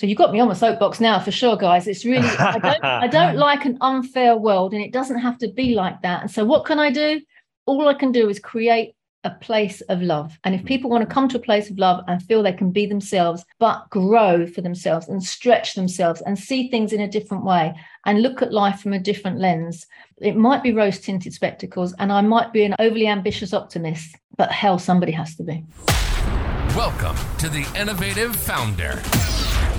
So you got me on my soapbox now for sure, guys. It's really I don't I don't like an unfair world, and it doesn't have to be like that. And so what can I do? All I can do is create a place of love. And if mm. people want to come to a place of love and feel they can be themselves, but grow for themselves and stretch themselves and see things in a different way and look at life from a different lens, it might be rose tinted spectacles. And I might be an overly ambitious optimist, but hell, somebody has to be. Welcome to the Innovative Founder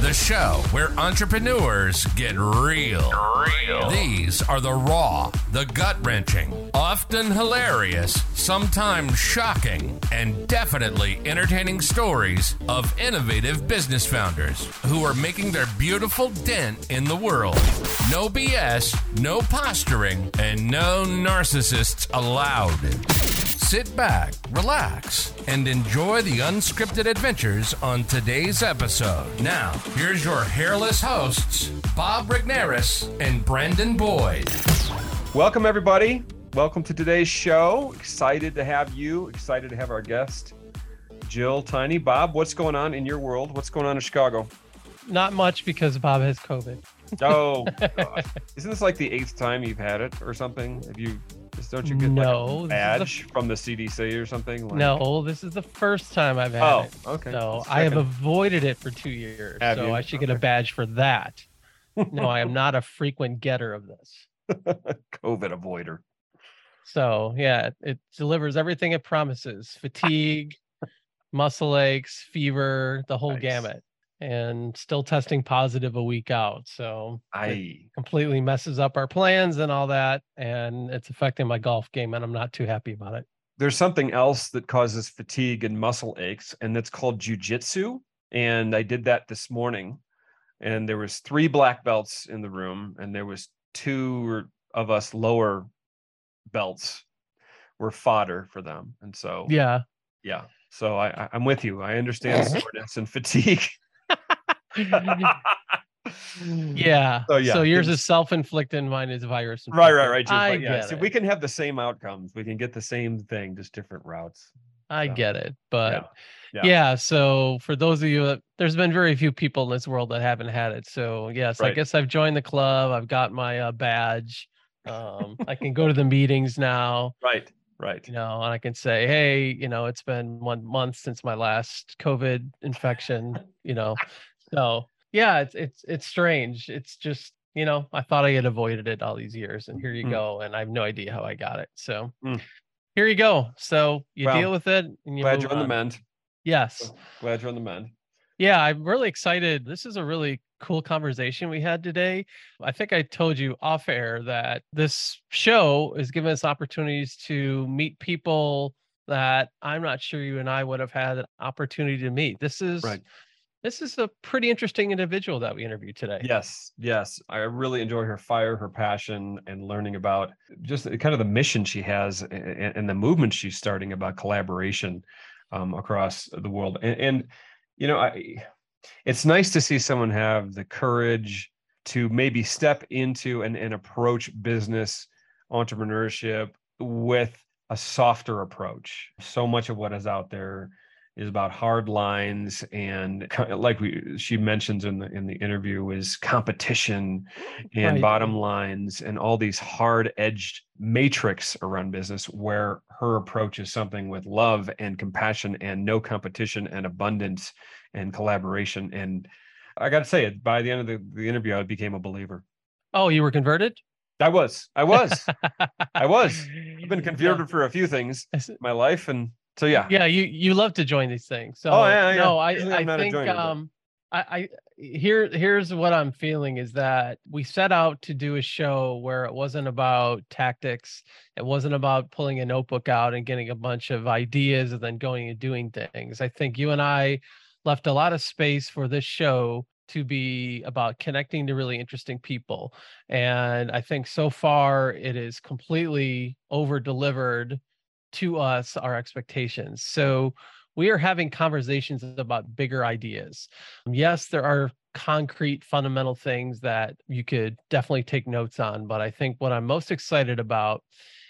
the show where entrepreneurs get real. real. These are the raw, the gut wrenching, often hilarious, sometimes shocking, and definitely entertaining stories of innovative business founders who are making their beautiful dent in the world. No BS, no posturing, and no narcissists allowed. Sit back, relax, and enjoy the unscripted adventures on today's episode. Now, here's your hairless hosts, Bob Regnerus and Brandon Boyd. Welcome, everybody. Welcome to today's show. Excited to have you. Excited to have our guest, Gill Tiney. Bob, what's going on in your world? What's going on in Chicago? Not much because Bob has COVID. Oh, isn't this like the eighth time you've had it or something? Have you don't you get no, like a badge the... from the CDC or something? Like... No, this is the first time I've had oh, it. okay. So I have avoided it for two years. Have so you? I should okay. get a badge for that. no, I am not a frequent getter of this. COVID avoider. So yeah, it delivers everything it promises: fatigue, muscle aches, fever, the whole nice. gamut and still testing positive a week out. So I completely messes up our plans and all that. And it's affecting my golf game, and I'm not too happy about it. There's something else that causes fatigue and muscle aches, and that's called jujitsu. And I did that this morning. And there was three black belts in the room, and there was two of us lower belts were fodder for them. And so yeah. Yeah. So I, I'm with you. I understand soreness and fatigue. yeah. So yeah. So yours is self-inflicted, mine is virus. Right, right, right. I yeah. Get so we can have the same outcomes. We can get the same thing, just different routes. I so, get it, but yeah. Yeah. yeah. So for those of you that there's been very few people in this world that haven't had it. So yes, right. I guess I've joined the club. I've got my uh, badge. Um, I can go to the meetings now. Right. Right. You know, and I can say, hey, you know, it's been one month since my last COVID infection, you know. So yeah, it's it's it's strange. It's just, you know, I thought I had avoided it all these years and here you mm. go. And I have no idea how I got it. So mm. here you go. So you well, deal with it and you glad you're on, on the mend. Yes. Glad you're on the mend. Yeah, I'm really excited. This is a really cool conversation we had today. I think I told you off air that this show is giving us opportunities to meet people that I'm not sure you and I would have had an opportunity to meet. This is right. This is a pretty interesting individual that we interviewed today. Yes, yes. I really enjoy her fire, her passion, and learning about just kind of the mission she has and, and the movement she's starting about collaboration um, across the world. And, and you know, I it's nice to see someone have the courage to maybe step into and, and approach business entrepreneurship with a softer approach. So much of what is out there is about hard lines and like we she mentions in the in the interview is competition and right. bottom lines and all these hard edged matrix around business where her approach is something with love and compassion and no competition and abundance and collaboration. And I got to say it by the end of the, the interview, I became a believer. Oh, you were converted? I was. I was. I was. I've been converted for a few things in my life, and so yeah. Yeah, you you love to join these things. So oh yeah, yeah. no, I I think um I, I here here's what I'm feeling is that we set out to do a show where it wasn't about tactics, it wasn't about pulling a notebook out and getting a bunch of ideas and then going and doing things. I think you and I left a lot of space for this show to be about connecting to really interesting people. And I think so far it is completely over delivered to us our expectations. So we are having conversations about bigger ideas. Yes, there are concrete fundamental things that you could definitely take notes on, but I think what I'm most excited about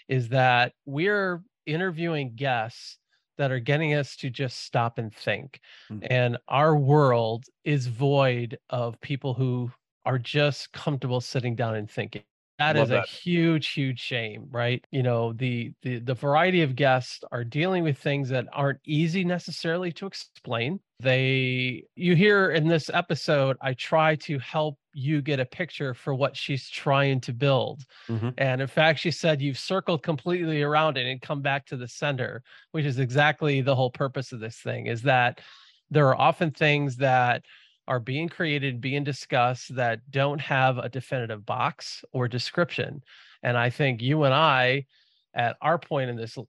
is that we're interviewing guests that are getting us to just stop and think. Mhm. And our world is void of people who are just comfortable sitting down and thinking. That Love is a that. huge, huge shame, right? You know, the the the variety of guests are dealing with things that aren't easy necessarily to explain. They you hear in this episode, I try to help you get a picture for what she's trying to build. Mhm. And in fact, she said you've circled completely around it and come back to the center, which is exactly the whole purpose of this thing is that there are often things that are being created, being discussed that don't have a definitive box or description. And I think you and I, at our point in this uh,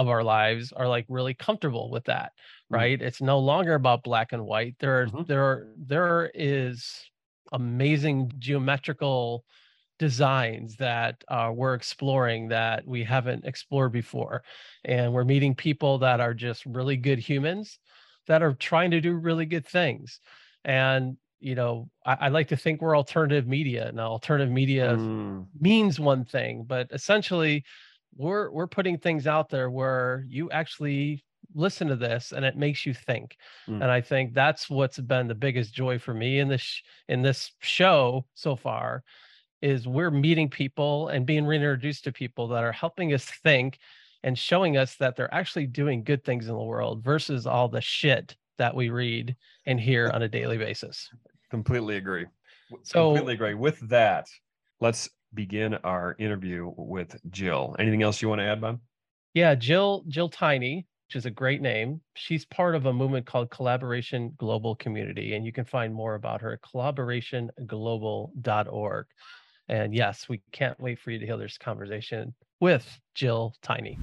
of our lives, are like really comfortable with that, Mm. right? It's no longer about black and white. There are Mhm. there are there is amazing geometrical designs that uh, we're exploring that we haven't explored before. And we're meeting people that are just really good humans that are trying to do really good things. And, you know, I, I like to think we're alternative media. Now, alternative media Mm. means one thing, but essentially we're we're putting things out there where you actually listen to this and it makes you think. Mm. And I think that's what's been the biggest joy for me in this in this show so far is we're meeting people and being reintroduced to people that are helping us think and showing us that they're actually doing good things in the world versus all the shit that we read and hear on a daily basis. Completely agree. So- completely agree. With that, let's begin our interview with Gill. Anything else you want to add, Bob? Yeah, Gill Gill Tiney, which is a great name. She's part of a movement called Collaboration Global Community, and you can find more about her at collaborationglobal.org. And yes, we can't wait for you to hear this conversation with Gill Tiney.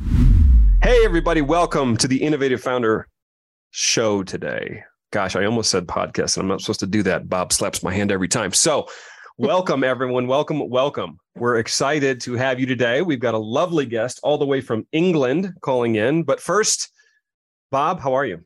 Hey, everybody, welcome to the Innovative Founder show today. Gosh, I almost said podcast, and I'm not supposed to do that. Bob slaps my hand every time. So, welcome, everyone. Welcome, welcome. We're excited to have you today. We've got a lovely guest all the way from England calling in. But first, Bob, how are you?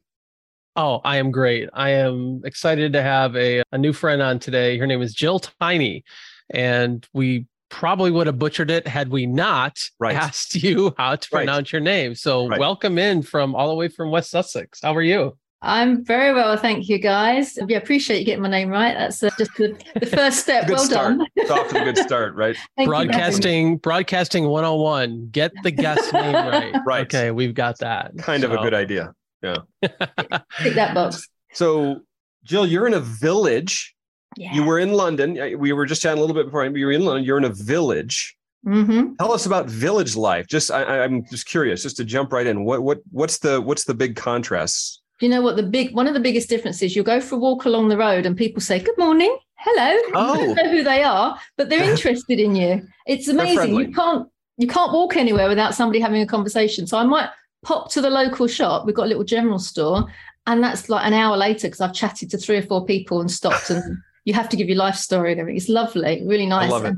Oh, I am great. I am excited to have a, a new friend on today. Her name is Gill Tiney, and we probably would have butchered it had we not Right. asked you how to Right. pronounce your name. So, Right. welcome in from all the way from West Sussex. How are you? I'm very well, thank you, guys. Yeah, appreciate you getting my name right. That's uh, just the, the first step. Well start. done. It's off to a good start, right? Thank you, guys. broadcasting broadcasting 101 get the guest name right Right. okay we've got that Kind of a good idea. Tick that box. So, Gill, you're in a village. Yeah. You were in London. We were just chatting a little bit before. You were in London. You're in a village. hmm Tell us about village life. Just, I, I'm just curious, just to jump right in. What, what, what's the, what's the big contrast? Do you know what the big one of the biggest differences? You'll go for a walk along the road and people say, Good morning, hello. You Oh. don't know who they are, but they're interested in you. It's amazing. You can't you can't walk anywhere without somebody having a conversation. So I might pop to the local shop. We've got a little general store, and that's like an hour later because I've chatted to three or four people and stopped and you have to give your life story and everything. It's lovely, really nice. love it.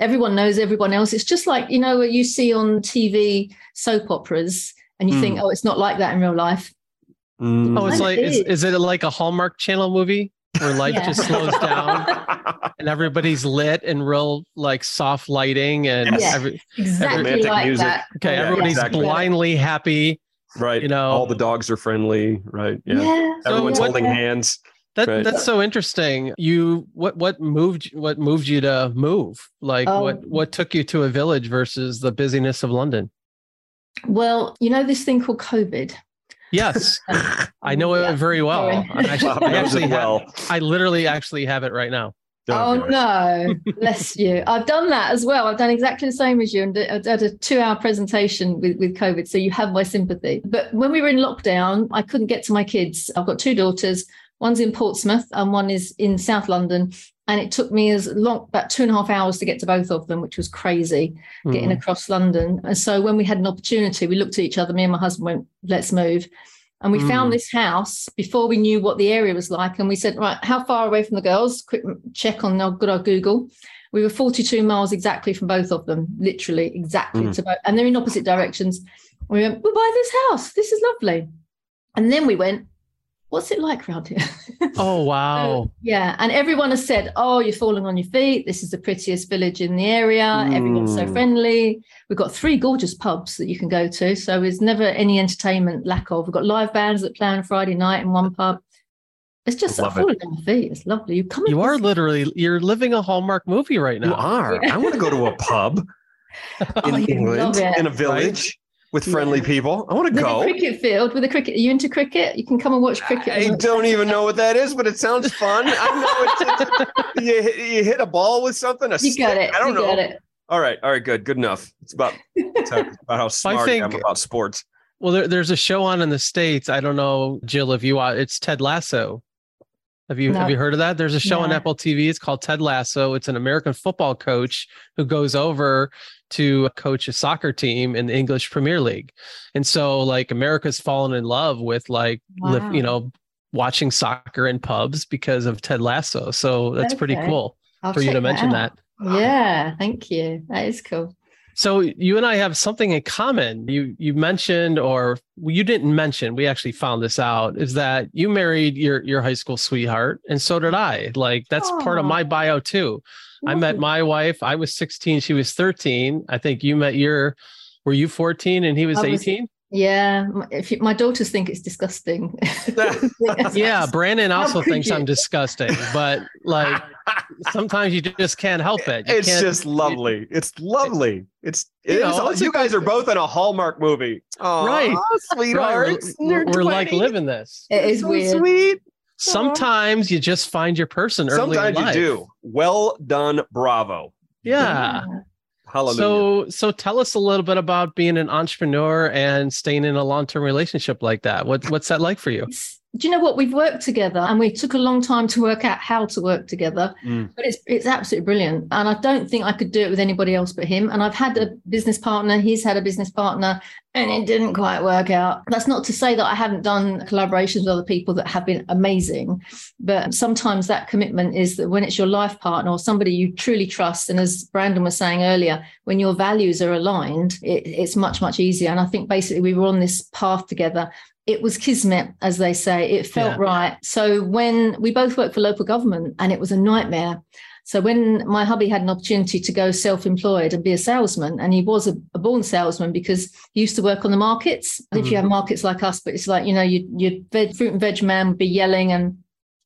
Everyone knows everyone else. It's just like, you know, what you see on TV soap operas and you think, oh, it's not like that in real life. Mm. oh it's like is, is. is it like a hallmark channel movie where life Yeah. just slows down and everybody's lit and real like soft lighting and Yes. every, Exactly Romantic like music. that. okay Yeah, everybody's exactly. blindly happy right. you know all the dogs are friendly, right? Yeah. Yeah. So Everyone's what- holding hands. That Right. that's so interesting you what what moved what moved you to move like Oh. what what took you to a village versus the busyness of london Well, you know this thing called COVID. yes I know Yeah. it very well. I actually, I actually it have, well. I literally actually have it right now. Oh, no, bless you. I've done that as well. I've done exactly the same as you and I did a two hour presentation with, with COVID. So you have my sympathy. But when we were in lockdown, I couldn't get to my kids. I've got two daughters. One's in Portsmouth and one is in South London. And it took me as long, about two and a half hours to get to both of them, which was crazy getting Mm. across London. And so when we had an opportunity, we looked at each other. Me and my husband went, let's move. And we Mm. found this house before we knew what the area was like. And we said, right, how far away from the girls? Quick check on our good old Google. We were 42 miles exactly from both of them, literally exactly Mm. to both. And they're in opposite directions. We went, we'll buy this house. This is lovely. And then we went, what's it like around here? Oh wow. So, yeah. And everyone has said, Oh, you're falling on your feet. This is the prettiest village in the area. Mm. Everyone's so hmm. friendly. We've got three gorgeous pubs that you can go to. So there's never any entertainment lack of. We've got live bands that play on Friday night in one pub. It's just falling it. on your feet. It's lovely. You come. You are literally you're living a Hallmark movie right now. You are. Yeah. I want to go to a pub in oh, England in a village. Right? with friendly yeah. people. I want to go. cricket field with a cricket. Are you into cricket? You can come and watch cricket. I don't even know what that is, but it sounds fun. I know it's, you, you hit a ball with something. you stick. got it. I don't you know. Got it. All right. All right. Good. Good enough. It's about, it's about how smart I, think, I am about sports. Well, there, there's a show on in the states. I don't know, Gill, if you watch. It's Ted Lasso. Have you no. have you heard of that? There's a show on Apple TV. It's called Ted Lasso. It's an American football coach who goes over to coach a soccer team in the English Premier League. And so like America's fallen in love with like wow. you know watching soccer in pubs because of Ted Lasso. So that's okay. pretty cool I'll for you to mention that. that. Yeah, thank you. That is cool. So you and I have something in common. You you mentioned, or you didn't mention. We actually found this out. Is that you married your your high school sweetheart, and so did I. Like that's Aww. part of my bio too. I met my wife. I was 16. She was 13. I think you met your, were you 14 and he was 18? Yeah, if you, my daughters think it's disgusting. yeah, Brandon also thinks I'm disgusting, but like sometimes you just can't help it. You it's just lovely. it's lovely. It's it you, know, is, you guys are both in a Hallmark movie. Aww, right, sweethearts. Right. We're, we're like living this. It is so weird. sweet. Sometimes you just find your person early Sometimes you do. Well done. Bravo. Yeah. yeah. Hallelujah. So, so tell us a little bit about being an entrepreneur and staying in a long-term relationship like that. What, what's that like for you? Do you know what? We've worked together and we took a long time to work out how to work together mm. but it's it's absolutely brilliant. And i don't think i could do it with anybody else but him. And i've had a business partner he's had a business partner and it didn't quite work out. That's not to say that i haven't done collaborations with other people that have been amazing but sometimes that commitment is that when it's your life partner or somebody you truly trust and as brandon was saying earlier when your values are aligned it, it's much much easier. And i think basically we were on this path together it was kismet, as they say. It felt yeah. right. So when we both worked for local government, and it was a nightmare. So when my hubby had an opportunity to go self-employed and be a salesman, and he was a, a born salesman because he used to work on the markets. Mm-hmm. If you have mm. markets like us, but it's like you know, you your veg, fruit and veg man would be yelling and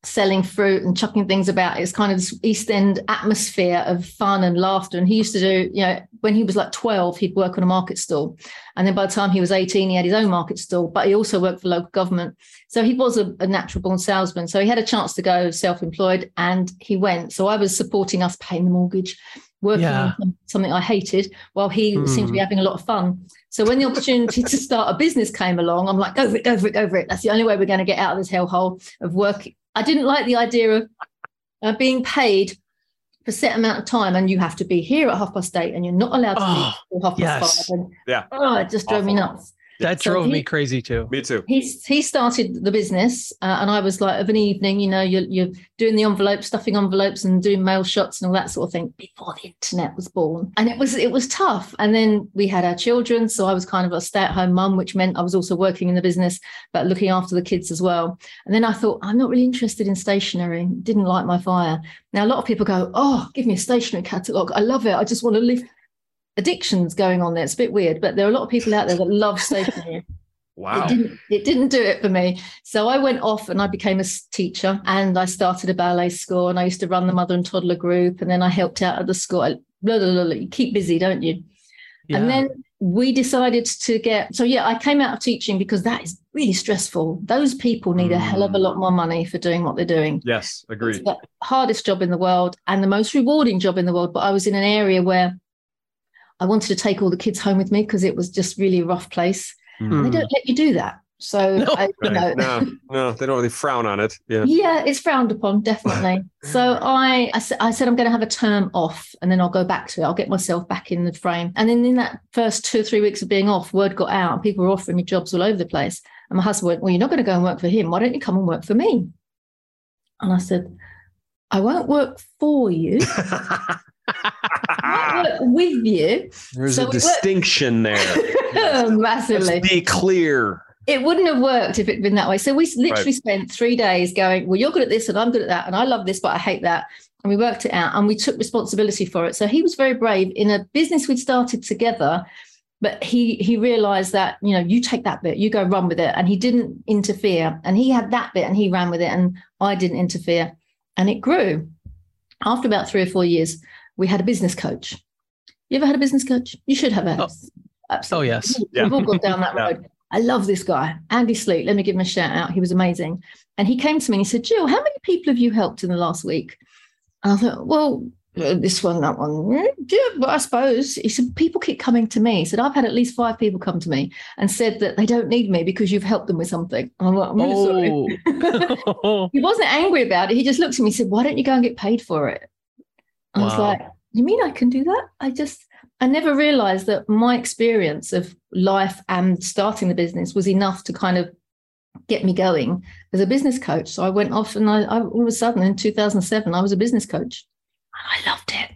selling fruit and chucking things about. It's kind of this East End atmosphere of fun and laughter. And he used to do, you know, when he was like 12, he'd work on a market stall. And then by the time he was 18, he had his own market stall, but he also worked for local government. So he was a, a natural born salesman. So he had a chance to go self employed and he went. So I was supporting us paying the mortgage. Working yeah. on something I hated while he mm. seemed to be having a lot of fun. So when the opportunity to start a business came along, I'm like, go for it, go for it, go for it. That's the only way we're going to get out of this hellhole of work, I didn't like the idea of uh, being paid for a set amount of time and you have to be here at half past eight and you're not allowed to oh, leave half past yes. five. And, yeah. Oh, it just drove Awful. me nuts. That so drove he, me crazy too. Me too. He's he started the business, uh, and I was like, of an evening, you know, you're you're doing the envelopes, stuffing envelopes, and doing mail shots and all that sort of thing before the internet was born, and it was it was tough. And then we had our children, so I was kind of a stay at home mum, which meant I was also working in the business, but looking after the kids as well. And then I thought, I'm not really interested in stationery. Didn't light my fire. Now a lot of people go, oh, give me a stationery catalogue. I love it. I just want to live addictions going on there. It's a bit weird, but there are a lot of people out there that love stationery. Wow. It didn't, it didn't do it for me. So I went off and I became a teacher and I started a ballet school and I used to run the mother and toddler group. And then I helped out at the school. Blah, blah, blah, you keep busy, don't you? Yeah. And then we decided to get, so yeah, I came out of teaching because that is really stressful. Those people need mm. a hell of a lot more money for doing what they're doing. Yes, agreed. It's the hardest job in the world and the most rewarding job in the world. But I was in an area where I wanted to take all the kids home with me because it was just really a rough place. Mm. They don't let you do that. So no, I, you know, no, no, they don't really frown on it. Yeah, yeah, it's frowned upon definitely. so I, I, I said I'm going to have a term off, and then I'll go back to it. I'll get myself back in the frame. And then in that first two or three weeks of being off, word got out, and people were offering me jobs all over the place. And my husband went, "Well, you're not going to go and work for him. Why don't you come and work for me?" And I said, "I won't work for you." Ah. with you. There's so a distinction work- there. Massively. Let's be clear. it wouldn't have worked if it'd been that way. So we literally right. spent three days going, well, you're good at this and I'm good at that. And I love this, but I hate that. And we worked it out and we took responsibility for it. So he was very brave in a business we'd started together. But he he realized that, you know, you take that bit, you go run with it. And he didn't interfere. And he had that bit and he ran with it. And I didn't interfere. And it grew. After about three or four years, we had a business coach. You ever had a business coach? You should have. Oh. Absolutely. Oh, yes. We've yeah. all gone down that road. I love this guy, Andy Sleet. Let me give him a shout out. He was amazing. And he came to me and he said, Gill, how many people have you helped in the last week? And I thought, well, uh, this one, that one. Yeah, but I suppose. He said, people keep coming to me. He said, I've had at least five people come to me and said that they don't need me because you've helped them with something. And I'm like, I'm really oh. sorry. he wasn't angry about it. He just looked at me and said, why don't you go and get paid for it? I wow. was like, you mean I can do that? I just, I never realized that my experience of life and starting the business was enough to kind of get me going as a business coach. So I went off and I, I all of a sudden in 2007, I was a business coach. And I loved it.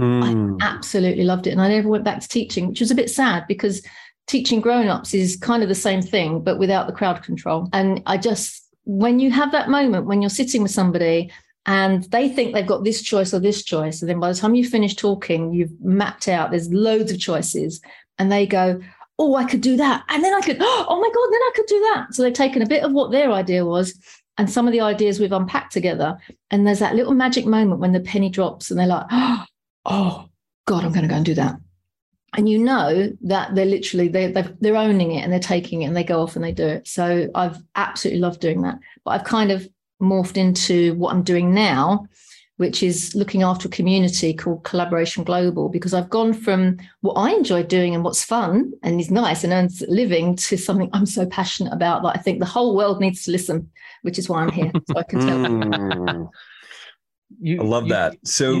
Mm. I hmm. absolutely loved it. And I never went back to teaching, which was a bit sad because teaching grown-ups is kind of the same thing, but without the crowd control. And I just, when you have that moment when you're sitting with somebody and they think they've got this choice or this choice. And then by the time you finish talking, you've mapped out, there's loads of choices. And they go, Oh, I could do that. And then I could, oh, oh my God, then I could do that. So they've taken a bit of what their idea was and some of the ideas we've unpacked together. And there's that little magic moment when the penny drops and they're like, Oh, God, I'm going to go and do that. And you know that they're literally they they're owning it and they're taking it and they go off and they do it. So I've absolutely loved doing that. But I've kind of morphed into what I'm doing now, which is looking after a community called Collaboration Global, because I've gone from what I enjoy doing and what's fun and is nice and earns living to something I'm so passionate about that I think the whole world needs to listen, which is why I'm here. So I can tell. mm. you, I love you, that. So,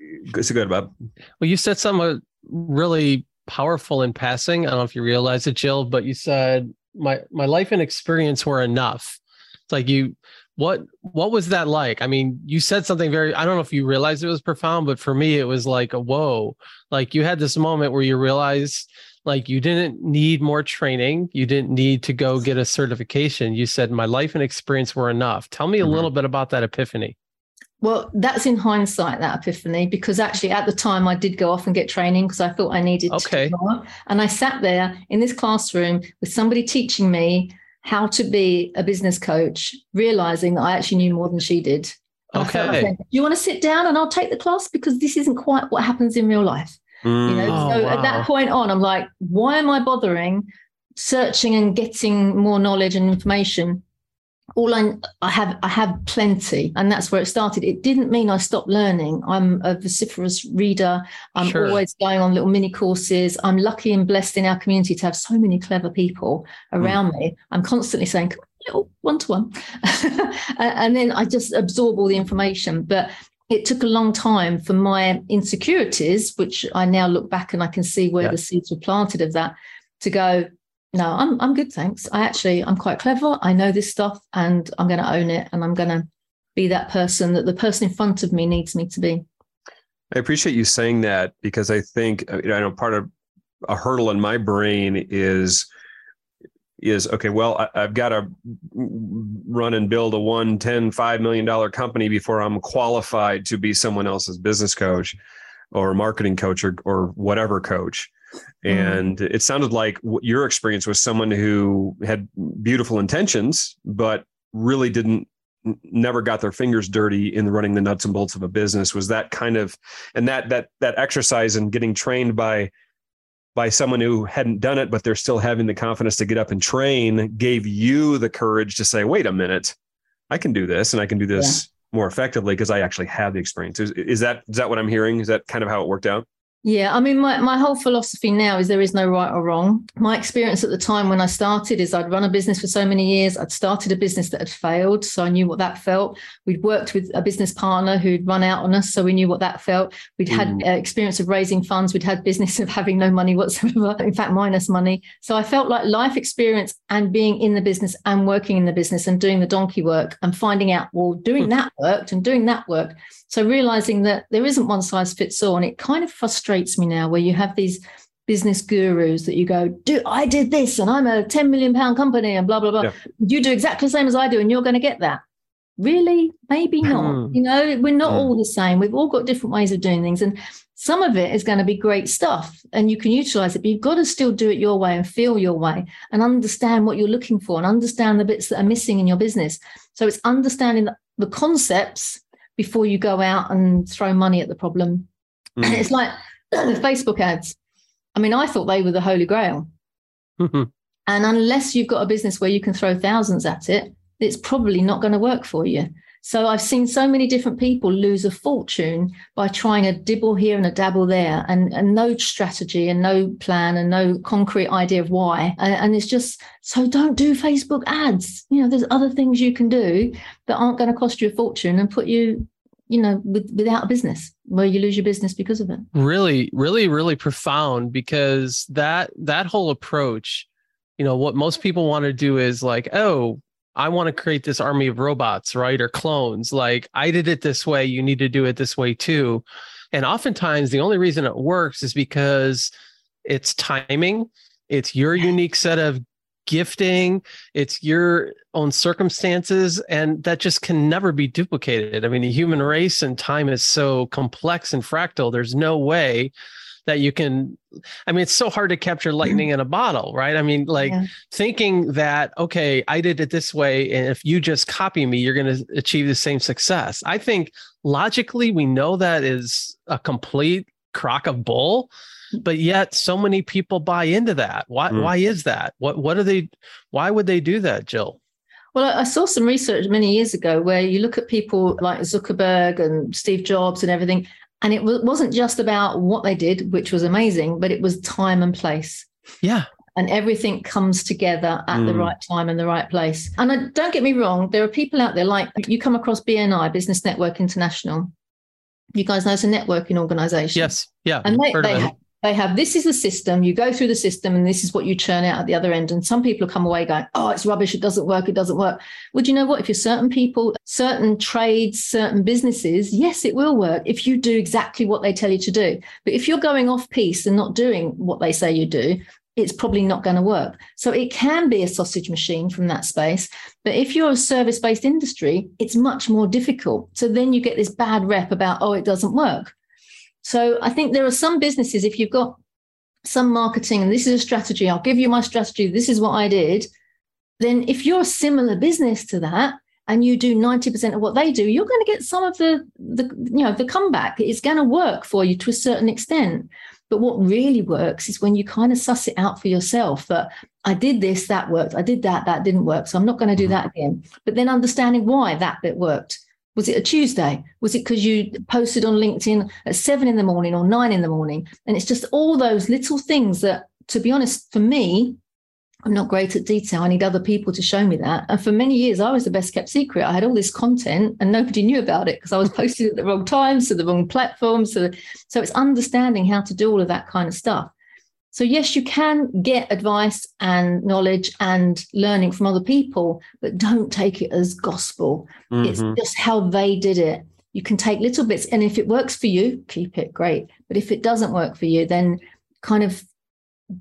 you, so good, Bob. Well, you said something really powerful in passing. I don't know if you realize it, Gill, but you said my my life and experience were enough. It's like you what what was that like? I mean you said something very i don't know if you realized it was profound but for me it was like a whoa. Like you had this moment where you realized like you didn't need more training. You didn't need to go get a certification. You said my life and experience were enough. Tell me a mm-hmm. little bit about that epiphany. Well that's in hindsight that epiphany because actually at the time i did go off and get training because i thought i needed okay. to and i sat there in this classroom with somebody teaching me how to be a business coach, realizing that I actually knew more than she did. okay. Do you want to sit down and I'll take the class because this isn't quite what happens in real life. Mm. You know, oh, so wow. at that point on, I'm like, why am I bothering searching and getting more knowledge and information all I, I have I have plenty and that's where it started. It didn't mean I stopped learning. I'm a vociferous reader. I'm sure. always going on little mini courses. I'm lucky and blessed in our community to have so many clever people around mm. me. I'm constantly saying little one to one and then I just absorb all the information. But it took a long time for my insecurities which I now look back and I can see where yeah. the seeds were planted of that to go no, I'm I'm good, thanks. I actually I'm quite clever. I know this stuff, and I'm going to own it, and I'm going to be that person that the person in front of me needs me to be. I appreciate you saying that because I think uh, you know, I know part of a hurdle in my brain is is okay well I, have got to run and build a one, 10 5 million dollar company before i'm qualified to be someone else's business coach or marketing coach or, or whatever coach. And mm-hmm. it sounded like your experience was someone who had beautiful intentions, but really didn't never got their fingers dirty in running the nuts and bolts of a business was that kind of and that that that exercise and getting trained by by someone who hadn't done it but they're still having the confidence to get up and train gave you the courage to say wait a minute i can do this and i can do this yeah. more effectively because i actually have the experience is, is that is that what i'm hearing is that kind of how it worked out yeah, I mean, my, my whole philosophy now is there is no right or wrong. My experience at the time when I started is I'd run a business for so many years. I'd started a business that had failed. So I knew what that felt. We'd worked with a business partner who'd run out on us. So we knew what that felt. We'd had uh, experience of raising funds. We'd had business of having no money whatsoever, in fact, minus money. So I felt like life experience and being in the business and working in the business and doing the donkey work and finding out, well, doing hmm. that worked and doing that work so realizing that there isn't one size fits all, and it kind of frustrates me now where you have these business gurus that you go, do I did this and I'm a 10 million pound company and blah, blah, blah. Yeah. You do exactly the same as I do and you're going to get that. Really? Maybe not. Hmm. you know, we're not hmm. all the same. We've all got different ways of doing things. And some of it is going to be great stuff and you can utilize it, but you've got to still do it your way and feel your way and understand what you're looking for and understand the bits that are missing in your business. So it's understanding the concepts before you go out and throw money at the problem. Mm. It's like the Facebook ads I mean, I thought they were the holy grail. Mm-hmm. And unless you've got a business where you can throw thousands at it, it's probably not going to work for you. So I've seen so many different people lose a fortune by trying a dibble here and a dabble there and, and no strategy and no plan and no concrete idea of why. And, and it's just, so don't do Facebook ads. You know, there's other things you can do that aren't going to cost you a fortune and put you you know with, without a business where you lose your business because of it really really really profound because that that whole approach you know what most people want to do is like oh i want to create this army of robots right or clones like i did it this way you need to do it this way too and oftentimes the only reason it works is because it's timing it's your unique set of gifting, it's your own circumstances, and that just can never be duplicated. I mean, the human race and time is so complex and fractal. There's no way that you can i mean it's so hard to capture lightning in a bottle right? I mean like yeah. thinking that okay i did it this way and if you just copy me you're going to achieve the same success. I think logically we know that is a complete crock of bull but yet so many people buy into that. Why mm. why is that? What what are they why would they do that Gill? Well, I saw some research many years ago where you look at people like Zuckerberg and Steve Jobs and everything, and it wasn't just about what they did, which was amazing, but it was time and place. Yeah. And everything comes together at mm. the right time and the right place. And I, don't get me wrong, there are people out there like you come across BNI, Business Network International. You guys know it's a networking organization. Yes. Yeah. And they, they they have this is the system you go through the system and this is what you churn out at the other end and some people come away going oh it's rubbish it doesn't work it doesn't work well do you know what if you're certain people certain trades certain businesses yes it will work if you do exactly what they tell you to do but if you're going off piece and not doing what they say you do it's probably not going to work. So it can be a sausage machine from that space. But if you're a service based industry, it's much more difficult. So then you get this bad rep about, oh, it doesn't work. So I think there are some businesses, if you've got some marketing and this is a strategy, I'll give you my strategy, this is what I did. Then if you're a similar business to that, and you do 90% of what they do, you're going to get some of the, the you know, the comeback. It's going to work for you to a certain extent. But what really works is when you kind of suss it out for yourself that I did this, that worked. I did that, that didn't work. So I'm not going to do mm-hmm. that again. But then understanding why that bit worked. Was it a Tuesday? Was it because you posted on LinkedIn at seven in the morning or nine in the morning? And it's just all those little things that, to be honest, for me, I'm not great at detail. I need other people to show me that. And for many years, I was the best kept secret. I had all this content and nobody knew about it because I was posting at the wrong times to the wrong platforms. So, so it's understanding how to do all of that kind of stuff. So, yes, you can get advice and knowledge and learning from other people, but don't take it as gospel. Mm-hmm. It's just how they did it. You can take little bits, and if it works for you, keep it great. But if it doesn't work for you, then kind of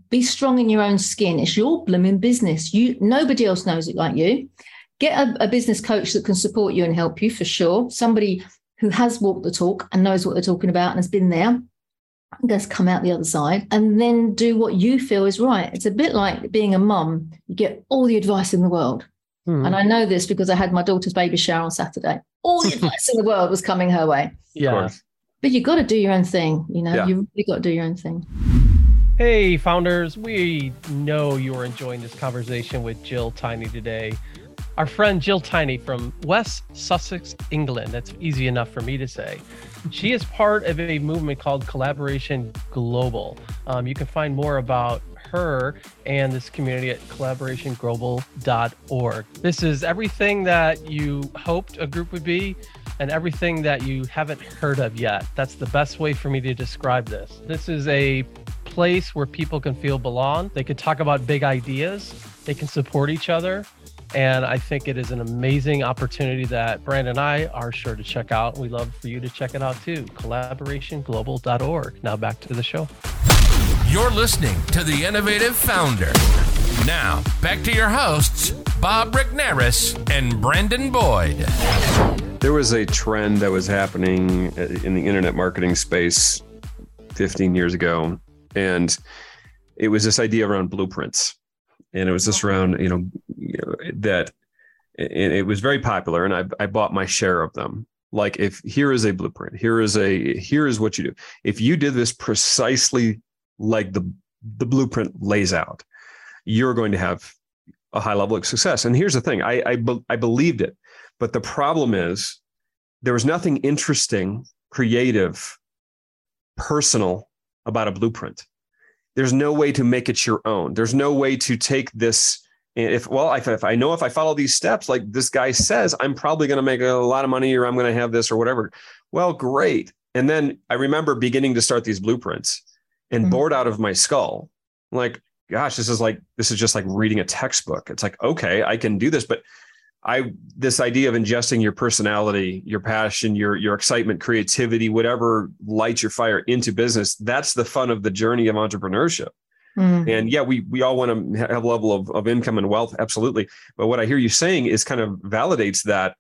be strong in your own skin. It's your blooming business. You nobody else knows it like you. Get a, a business coach that can support you and help you for sure. Somebody who has walked the talk and knows what they're talking about and has been there just come out the other side and then do what you feel is right. It's a bit like being a mum. You get all the advice in the world. Hmm. And I know this because I had my daughter's baby shower on Saturday. All the advice in the world was coming her way. Yeah. But you've got to do your own thing. You know, yeah. you really got to do your own thing. Hey, founders. We know you are enjoying this conversation with Gill Tiney today. Our friend Gill Tiney from West Sussex, England. That's easy enough for me to say. She is part of a movement called Collaboration Global. Um, you can find more about her and this community at collaborationglobal.org. This is everything that you hoped a group would be and everything that you haven't heard of yet. That's the best way for me to describe this. This is a place where people can feel belong. They can talk about big ideas. They can support each other. And I think it is an amazing opportunity that Brandon and I are sure to check out. We love for you to check it out too. Collaborationglobal.org. Now back to the show. You're listening to The Innovative Founder. Now, back to your hosts, Bob Regnerus and Brandon Boyd. There was a trend that was happening in the internet marketing space 15 years ago, and it was this idea around blueprints. And it was just around, you know, that it was very popular, and I, I bought my share of them. Like, if here is a blueprint, here is a here is what you do. If you did this precisely like the the blueprint lays out, you're going to have a high level of success. And here's the thing I, I, be, I believed it. But the problem is there was nothing interesting, creative, personal about a blueprint. There's no way to make it your own. There's no way to take this. If well, if, if I know if I follow these steps, like this guy says, I'm probably going to make a lot of money, or I'm going to have this, or whatever. Well, great. And then I remember beginning to start these blueprints and mm-hmm. bored out of my skull. Like, gosh, this is like this is just like reading a textbook. It's like, okay, I can do this, but I this idea of ingesting your personality, your passion, your your excitement, creativity, whatever lights your fire into business, that's the fun of the journey of entrepreneurship. Mm. And yeah, we we all want to have a level of, of income and wealth, absolutely. But what I hear you saying is kind of validates that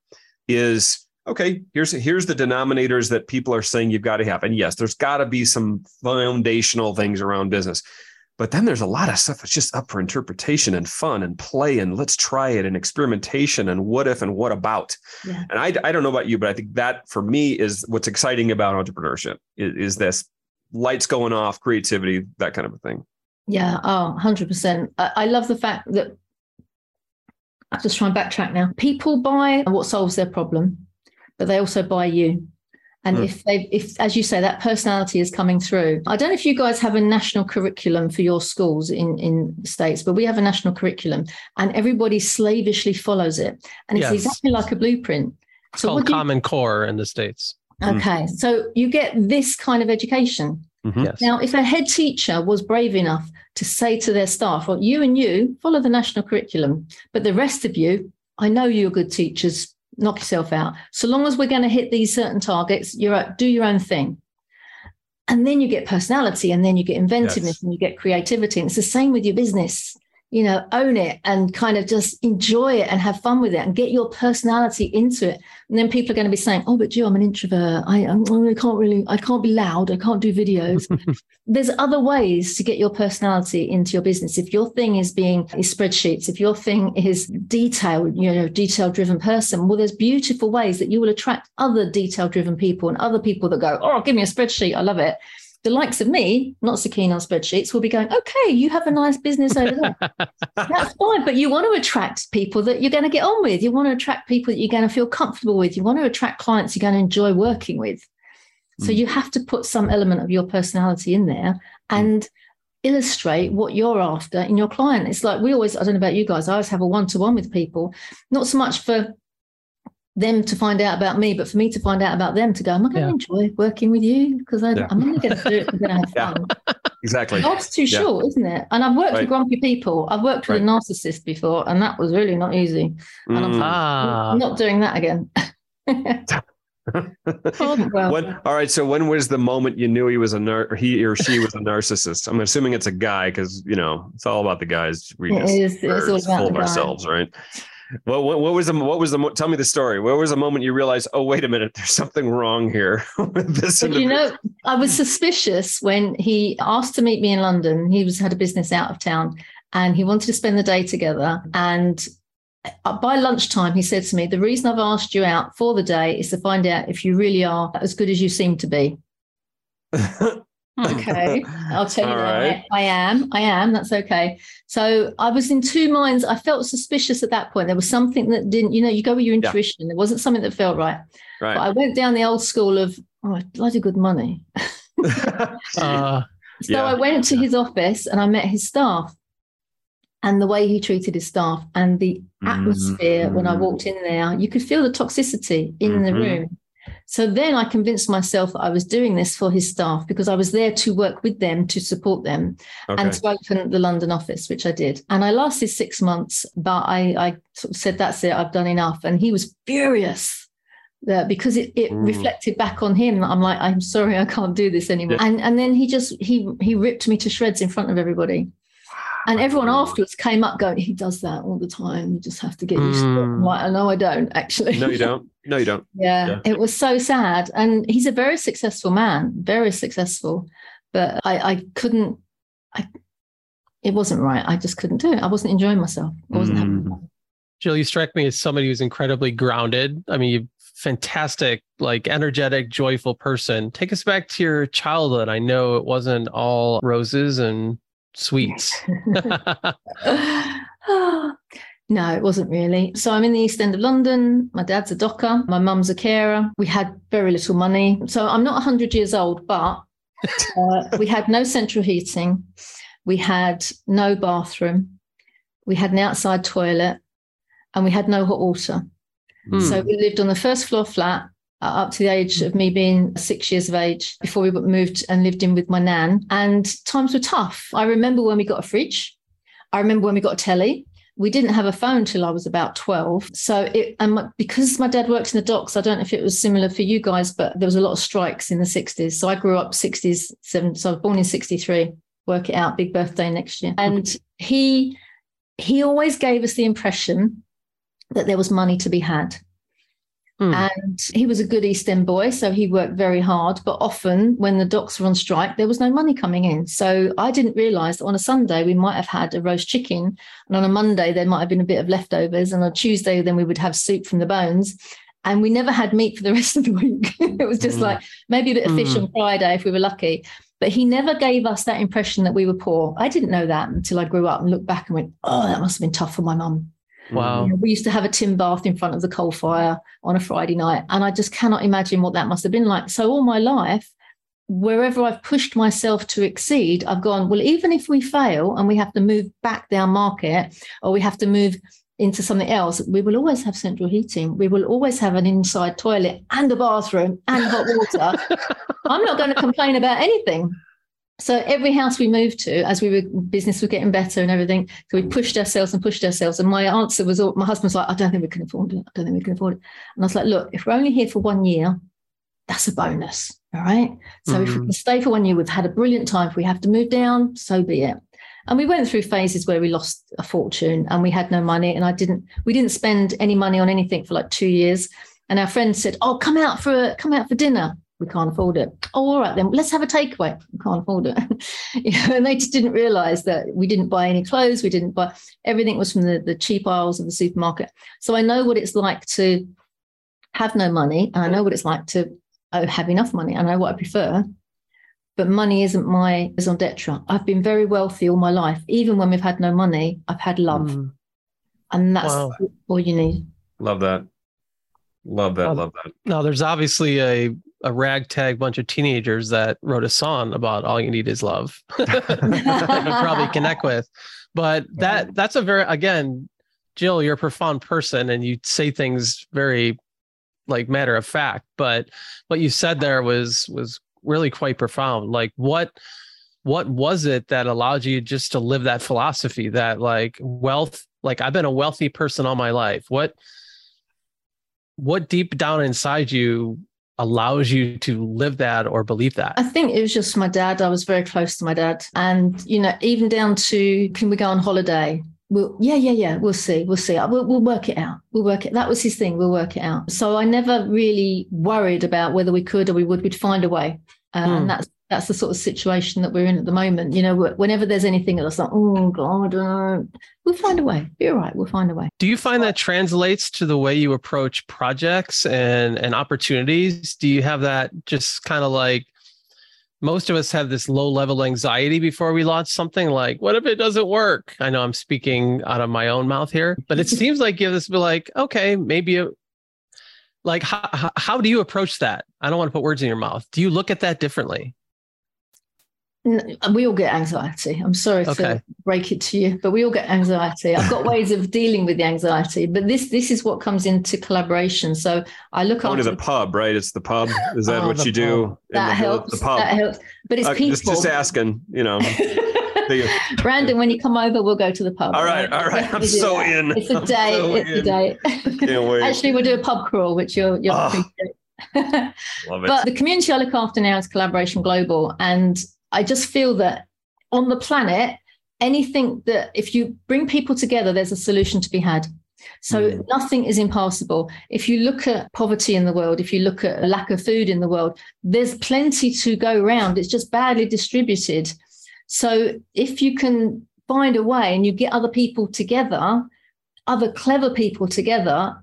is okay, here's here's the denominators that people are saying you've got to have. And yes, there's got to be some foundational things around business. But then there's a lot of stuff that's just up for interpretation and fun and play and let's try it and experimentation and what if and what about. Yeah. And I, I don't know about you, but I think that for me is what's exciting about entrepreneurship is, is this lights going off, creativity, that kind of a thing. Yeah, oh, 100%. I, I love the fact that I'm just trying to backtrack now. People buy what solves their problem, but they also buy you. And mm. if they, if as you say, that personality is coming through. I don't know if you guys have a national curriculum for your schools in in the states, but we have a national curriculum, and everybody slavishly follows it, and it's yes. exactly like a blueprint. It's so called Common you, Core in the states. Okay, mm. so you get this kind of education. Mm-hmm. Yes. Now, if a head teacher was brave enough to say to their staff, "Well, you and you follow the national curriculum, but the rest of you, I know you're good teachers knock yourself out. So long as we're going to hit these certain targets, you're do your own thing. And then you get personality and then you get inventiveness yes. and you get creativity. And it's the same with your business you know, own it and kind of just enjoy it and have fun with it and get your personality into it. And then people are going to be saying, "Oh, but Gill, I'm an introvert. I, I can't really, I can't be loud. I can't do videos." There's other ways to get your personality into your business. If your thing is being is spreadsheets, if your thing is detailed, you know, detail driven person, well, there's beautiful ways that you will attract other detail driven people and other people that go, "Oh, give me a spreadsheet. I love it." The likes of me, not so keen on spreadsheets, will be going, okay, you have a nice business over there. That's fine. But you want to attract people that you're going to get on with. You want to attract people that you're going to feel comfortable with. You want to attract clients you're going to enjoy working with. So mm. you have to put some element of your personality in there and mm. illustrate what you're after in your client. It's like we always, I don't know about you guys, I always have a one to one with people, not so much for them to find out about me, but for me to find out about them to go, am I going yeah. to enjoy working with you? Because yeah. I'm only going to do it because I have fun. Yeah. Exactly. Life's too short, isn't it? And I've worked right. with grumpy people. I've worked with right. a narcissist before, and that was really not easy. And mm. I'm, ah. I'm not doing that again. well, when, all right. So when was the moment you knew he was a nar- or he or she was a narcissist? I'm assuming it's a guy because you know it's all about the guys. We just, it is, it's all about full of ourselves, right? Well, what, what, was the what was the tell me the story? Where was the moment you realized? Oh, wait a minute, there's something wrong here with this. you know, I was suspicious when he asked to meet me in London. He was had a business out of town, and he wanted to spend the day together. And uh, by lunchtime, he said to me, "The reason I've asked you out for the day is to find out if you really are as good as you seem to be." okay. I'll tell you that right. I, I, am. I am. That's okay. So i was in two minds. I felt suspicious at that point. There was something that didn't you know you go with your intuition. Yeah. there wasn't something that felt right. Right. But i went down the old school of oh bloody good money. Uh, so yeah. i went to his office and i met his staff and the way he treated his staff and the atmosphere mm-hmm. when i walked in there you could feel the toxicity in mm-hmm. the room so then I convinced myself that I was doing this for his staff because I was there to work with them, to support them, okay. and to open the London office, which I did. And I lasted six months, but I, I sort of said, That's it, I've done enough. And he was furious. that because it, it Mm. reflected back on him I'm like, I'm sorry, I can't do this anymore. And and then he just he he ripped me to shreds in front of everybody. And everyone afterwards came up going, he does that all the time. You just have to get used to it. I'm Mm. like, no, I don't actually. No, you don't. No, you don't. Yeah, Yeah. it was so sad. And he's a very successful man, very successful. But I, I couldn't, I, it wasn't right. I just couldn't do it. I wasn't enjoying myself. I wasn't having Mm. fun. Jill, you strike me as somebody who's incredibly grounded. I mean, you fantastic, like energetic, joyful person. Take us back to your childhood. I know it wasn't all roses and sweets. no, it wasn't really. So I'm in the East End of London. My dad's a docker. My mum's a carer. We had very little money. So I'm not 100 years old, but uh, we had no central heating. We had no bathroom. We had an outside toilet and we had no hot water. Hmm. So we lived on the first floor flat Uh, up to the age of me being six years of age before we moved and lived in with my nan. And times were tough. I remember when we got a fridge. I remember when we got a telly. We didn't have a phone till I was about 12. So it, and my, because my dad worked in the docks, I don't know if it was similar for you guys, but there was a lot of strikes in the 60s. So I grew up 60s, 70s. So I was born in 63. Work it out, big birthday next year. And he he always gave us the impression that there was money to be had. Hmm. And he was a good East End boy, so he worked very hard. But often, when the docks were on strike, there was no money coming in. So I didn't realise that on a Sunday we might have had a roast chicken, and on a Monday there might have been a bit of leftovers, and on Tuesday then we would have soup from the bones. And we never had meat for the rest of the week. it was just Mm. like maybe a bit of fish Mm. on Friday if we were lucky. But he never gave us that impression that we were poor. I didn't know that until I grew up and looked back and went, "Oh, that must have been tough for my mum." Wow. You know, we used to have a tin bath in front of the coal fire on a Friday night. And I just cannot imagine what that must have been like. So, all my life, wherever I've pushed myself to exceed, I've gone, well, even if we fail and we have to move back down market or we have to move into something else, we will always have central heating. We will always have an inside toilet and a bathroom and hot water. I'm not going to complain about anything. So every house we moved to, as we were business was getting better and everything, so we pushed ourselves and pushed ourselves. And my answer was, my husband's like, I don't think we can afford it. I don't think we can afford it. And I was like, look, if we're only here for one year, that's a bonus. All right. So if we Mhm. can stay for one year, we've had a brilliant time. If we have to move down, so be it. And we went through phases where we lost a fortune and we had no money. And I didn't, we didn't spend any money on anything for like two years. And our friend said, Oh, come out for a come out for dinner. We can't afford it. Oh, all right then. Let's have a takeaway. We can't afford it. You know, and they just didn't realize that we didn't buy any clothes. We didn't buy everything was from the, the cheap aisles of the supermarket. So I know what it's like to have no money. And I know what it's like to oh, have enough money. I know what I prefer. But money isn't my raison d'etre. I've been very wealthy all my life. Even when we've had no money, I've had love. Mm. And that's Wow. all you need. Love that. Love that. Um, love that. Now, there's obviously a, a ragtag bunch of teenagers that wrote a song about all you need is love. that would probably connect with. But that that's a very again, Gill, you're a profound person and you say things very like matter of fact. But what you said there was was really quite profound. Like what what was it that allowed you just to live that philosophy that like wealth like I've been a wealthy person all my life. What what deep down inside you allows you to live that or believe that? I think it was just my dad. I was very close to my dad. And, you know, even down to can we go on holiday? We'll, yeah, yeah, yeah. We'll see. We'll see. We'll, we'll work it out. We'll work it. That was his thing. We'll work it out. So I never really worried about whether we could or we would. We'd find a way. Uh, Hmm. And that's that's the sort of situation that we're in at the moment. You know, whenever there's anything that's like, oh God, uh, we'll find a way. Be all right. We'll find a way. Do you find that translates to the way you approach projects and and opportunities? Do you have that just kind of like most of us have this low level anxiety before we launch something like what if it doesn't work? I know I'm speaking out of my own mouth here, but it seems like you have this be like, okay, maybe it, like how, how how do you approach that? I don't want to put words in your mouth. Do you look at that differently? N- We all get anxiety. I'm sorry Okay. to break it to you, but we all get anxiety. I've got ways of dealing with the anxiety, but this this is what comes into collaboration. So I look Going to after the pub, right? It's the pub. Is that Oh, what the you do? in that the, helps. The pub. That helps. But it's Uh, people. just, just asking, you know. The- Brandon, when you come over, we'll go to the pub. all right, all right. I'm so that. in. It's a I'm day. so it's a in. day. Can't wait. Actually, we'll do a pub crawl, which you'll you'll Oh, appreciate. Love it. But the community I look after now is Collaboration Global. And I just feel that on the planet, anything that if you bring people together, there's a solution to be had. So mm. nothing is impossible. If you look at poverty in the world, if you look at a lack of food in the world, there's plenty to go around. It's just badly distributed. So if you can find a way and you get other people together, other clever people together,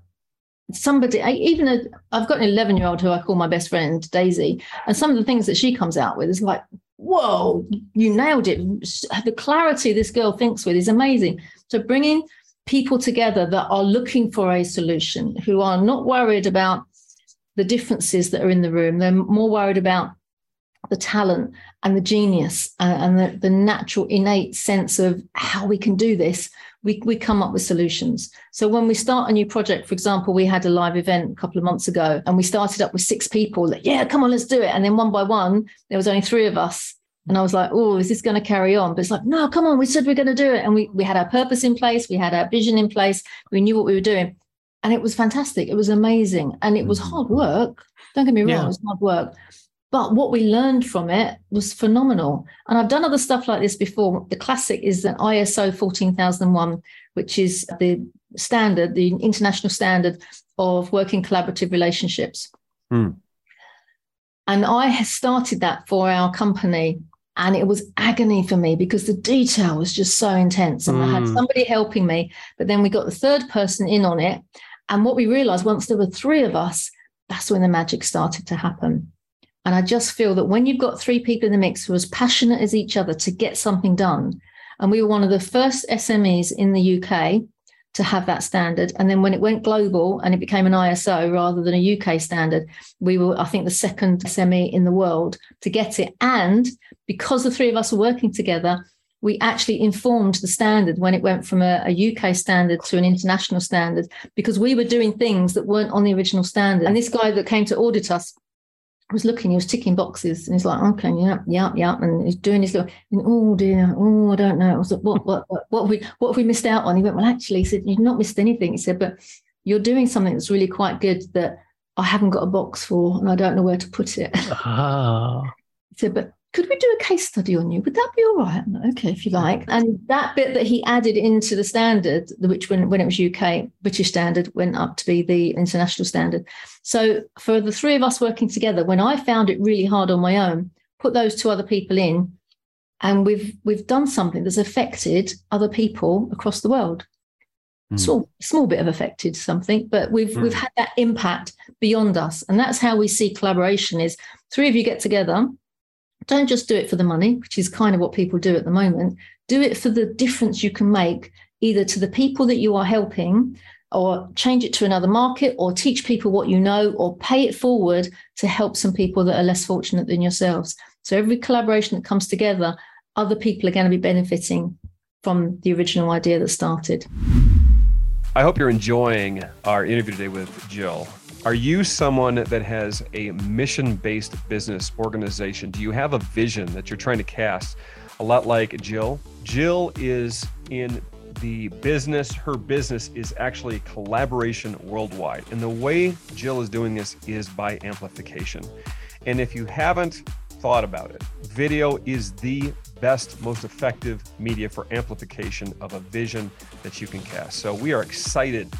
somebody, even i have got an 11 year old who I call my best friend, Daisy, and some of the things that she comes out with is like, whoa, you nailed it. The clarity this girl thinks with is amazing. So bringing people together that are looking for a solution, who are not worried about the differences that are in the room. They're more worried about the talent and the genius uh, and the, the natural innate sense of how we can do this we, we come up with solutions so when we start a new project for example we had a live event a couple of months ago and we started up with six people yeah come on let's do it and then one by one there was only three of us and I was like, oh, is this going to carry on? But it's like, no, come on, we said we're going to do it. And we, we had our purpose in place, we had our vision in place, we knew what we were doing. And it was fantastic. It was amazing. And it was mm-hmm. hard work. Don't get me wrong, yeah. it was hard work. But what we learned from it was phenomenal. And I've done other stuff like this before. The classic is an ISO 14001, which is the standard, the international standard of working collaborative relationships. Mm. And I started that for our company and it was agony for me because the detail was just so intense and mm. i had hmm. somebody helping me but then we got the third person in on it and what we realized once there were three of us that's when the magic started to happen and i just feel that when you've got three people in the mix who are as passionate as each other to get something done and we were one of the first smes in the uk to have that standard. And then when it went global and it became an ISO rather than a UK standard, we were, I think, the second SME in the world to get it. And because the three of us were working together, we actually informed the standard when it went from a, a, UK standard to an international standard because we were doing things that weren't on the original standard. And this guy that came to audit us was looking, he was ticking boxes, and he's like, okay, yeah, yeah, yeah, and he's doing his little, oh dear, oh, I don't know. I was like, what, what, what, what have we, what have we missed out on? He went, well, actually, he said, you've not missed anything. He said, but you're doing something that's really quite good that I haven't got a box for, and I don't know where to put it. Ah. he said, but could we do a case study on you? Would that be all right? okay, if you like. And that bit that he added into the standard, which when, when it was UK, British standard, went up to be the international standard. So for the three of us working together, when I found it really hard on my own, put those two other people in, and we've we've done something that's affected other people across the world. Mm. Small, small bit of affected something, but we've mm. we've had that impact beyond us. And that's how we see collaboration is three of you get together don't just do it for the money, which is kind of what people do at the moment. Do it for the difference you can make, either to the people that you are helping, or change it to another market, or teach people what you know, or pay it forward to help some people that are less fortunate than yourselves. So every collaboration that comes together, other people are going to be benefiting from the original idea that started. I hope you're enjoying our interview today with Gill. Are you someone that has a mission based business organization? Do you have a vision that you're trying to cast? A lot like Gill. Gill is in the business, her business is actually collaboration worldwide. And the way Gill is doing this is by amplification. And if you haven't thought about it, video is the best, most effective media for amplification of a vision that you can cast. So we are excited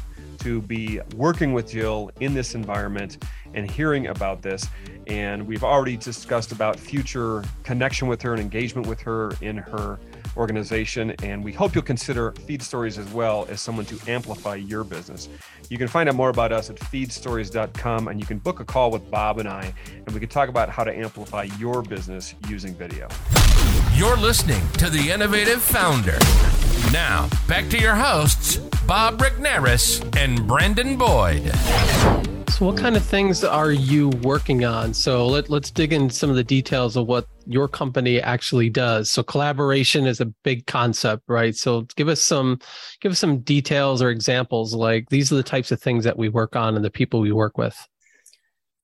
to be working with Gill in this environment and hearing about this. And we've already discussed about future connection with her and engagement with her in her organization. And we hope you'll consider Feed Stories as well as someone to amplify your business. You can find out more about us at feedstories.com and you can book a call with Bob and I, and we can talk about how to amplify your business using video. You're listening to The Innovative Founder. Now, back to your hosts, Bob Regnerus and Brandon Boyd. So, what kind of things are you working on? So, let, let's dig in some of the details of what your company actually does. So, collaboration is a big concept, right? So, give us some give us some details or examples. Like these are the types of things that we work on and the people we work with.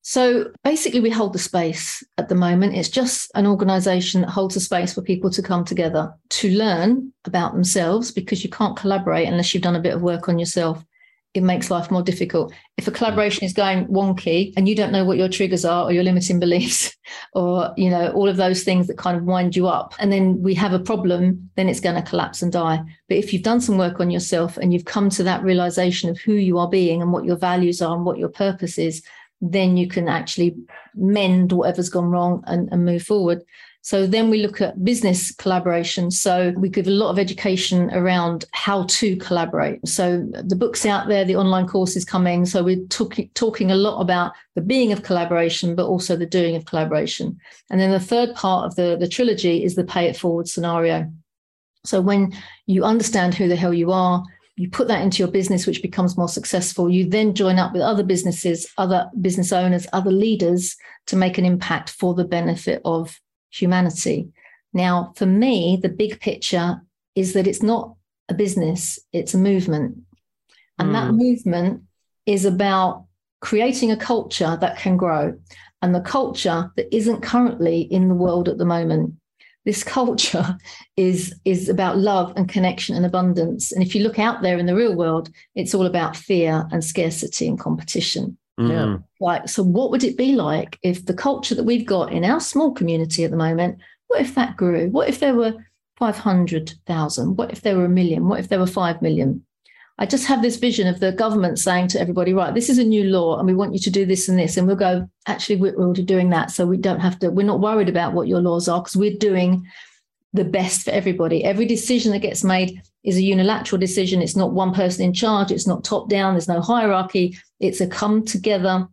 So basically, we hold the space at the moment. It's just an organization that holds a space for people to come together to learn about themselves because you can't collaborate unless you've done a bit of work on yourself. It makes life more difficult. If a mm. collaboration is going wonky and you don't know what your triggers are or your limiting beliefs or, you know, all of those things that kind of wind you up, and then we have a problem, then it's going to collapse and die. But if you've done some work on yourself and you've come to that realization of who you are being and what your values are and what your purpose is, then you can actually mend whatever's gone wrong and, and move forward. So then we look at business collaboration. So we give a lot of education around how to collaborate. So the book's out there, the online course is coming. So we're talk- talking a lot about the being of collaboration, but also the doing of collaboration. And then the third part of the, the trilogy is the pay it forward scenario. So when you understand who the hell you are, you put that into your business, which becomes more successful. You then join up with other businesses, other business owners, other leaders to make an impact for the benefit of humanity. Now, for me, the big picture is that it's not a business, it's a movement. And mm. that hmm. movement is about creating a culture that can grow and the culture that isn't currently in the world at the moment. This culture is, is about love and connection and abundance. And if you look out there in the real world, it's all about fear and scarcity and competition. Yeah. Mm-hmm. Like, so what would it be like if the culture that we've got in our small community at the moment, what if that grew? What if there were 500,000? What if there were a million? What if there were 5 million? I just have this vision of the government saying to everybody, right, this is a new law and we want you to do this and this. And we'll go, actually, we're already doing that. So we don't have to, we're not worried about what your laws are because we're doing the best for everybody. Every decision that gets made is a unilateral decision. It's not one person in charge. It's not top down. There's no hierarchy. It's a come together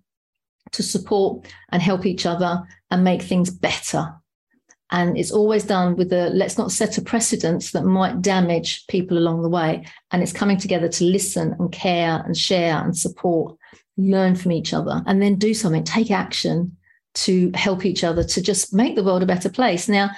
to support and help each other and make things better. And it's always done with the let's not set a precedence that might damage people along the way. And it's coming together to listen and care and share and support, learn from each other, and then do something, take action to help each other to just make the world a better place. Now,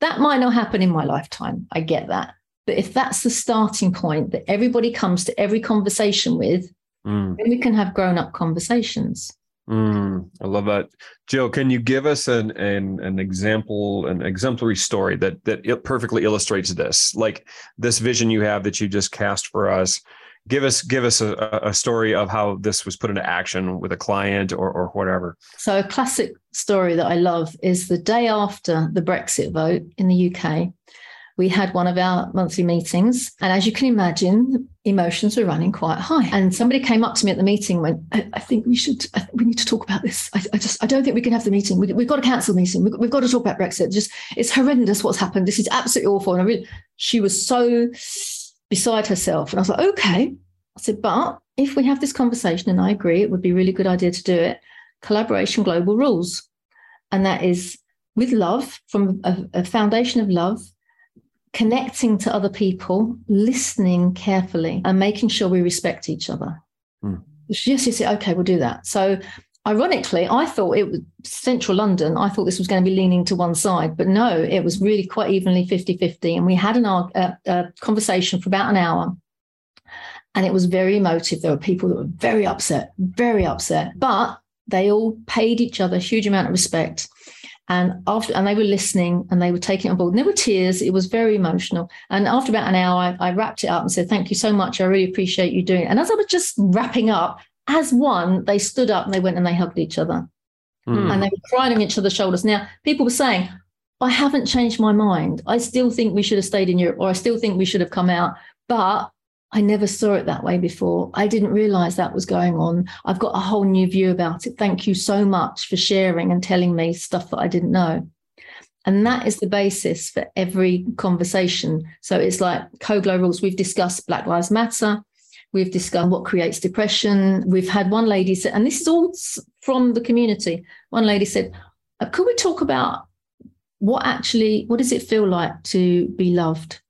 that might not happen in my lifetime. I get that. But if that's the starting point that everybody comes to every conversation with, mm. then we can have grown up conversations. Mm, I love that, Gill. Can you give us an, an an example, an exemplary story that that perfectly illustrates this, like this vision you have that you just cast for us? Give us give us a, a story of how this was put into action with a client or or whatever. So a classic story that I love is the day after the Brexit vote in the UK we had one of our monthly meetings. And as you can imagine, emotions were running quite high. And somebody came up to me at the meeting and went, I, I think we should, think we need to talk about this. I, I, just, I don't think we can have the meeting. We, have got to cancel the meeting. We, we've got to talk about Brexit. Just, it's horrendous what's happened. This is absolutely awful. And I really, she was so beside herself. And I was like, okay. I said, but if we have this conversation, and I agree, it would be a really good idea to do it, collaboration global rules. And that is with love, from a, a foundation of love, connecting to other people, listening carefully, and making sure we respect each other. Mm. Yes, yes, okay, we'll do that. So, ironically, I thought it was central London. I thought this was going to be leaning to one side, but no, it was really quite evenly 50 50. And we had an, a, uh, a conversation for about an hour. And it was very emotive. There were people that were very upset, very upset, but they all paid each other a huge amount of respect and after, and they were listening and they were taking it on board. And there were tears. It was very emotional. And after about an hour, I, I wrapped it up and said, "Thank you so much. I really appreciate you doing it." And as I was just wrapping up, as one, they stood up and they went and they hugged each other, mm. and they were crying on each other's shoulders. Now, people were saying, "I haven't changed my mind. I still think we should have stayed in Europe, or I still think we should have come out." But I never saw it that way before. I didn't realize that was going on. I've got a whole new view about it. Thank you so much for sharing and telling me stuff that I didn't know. And that is the basis for every conversation. So it's like COGLO rules. We've discussed Black Lives Matter. We've discussed what creates depression. We've had one lady say, and this is all from the community. One lady said, uh, could we talk about what actually, what does it feel like to be loved?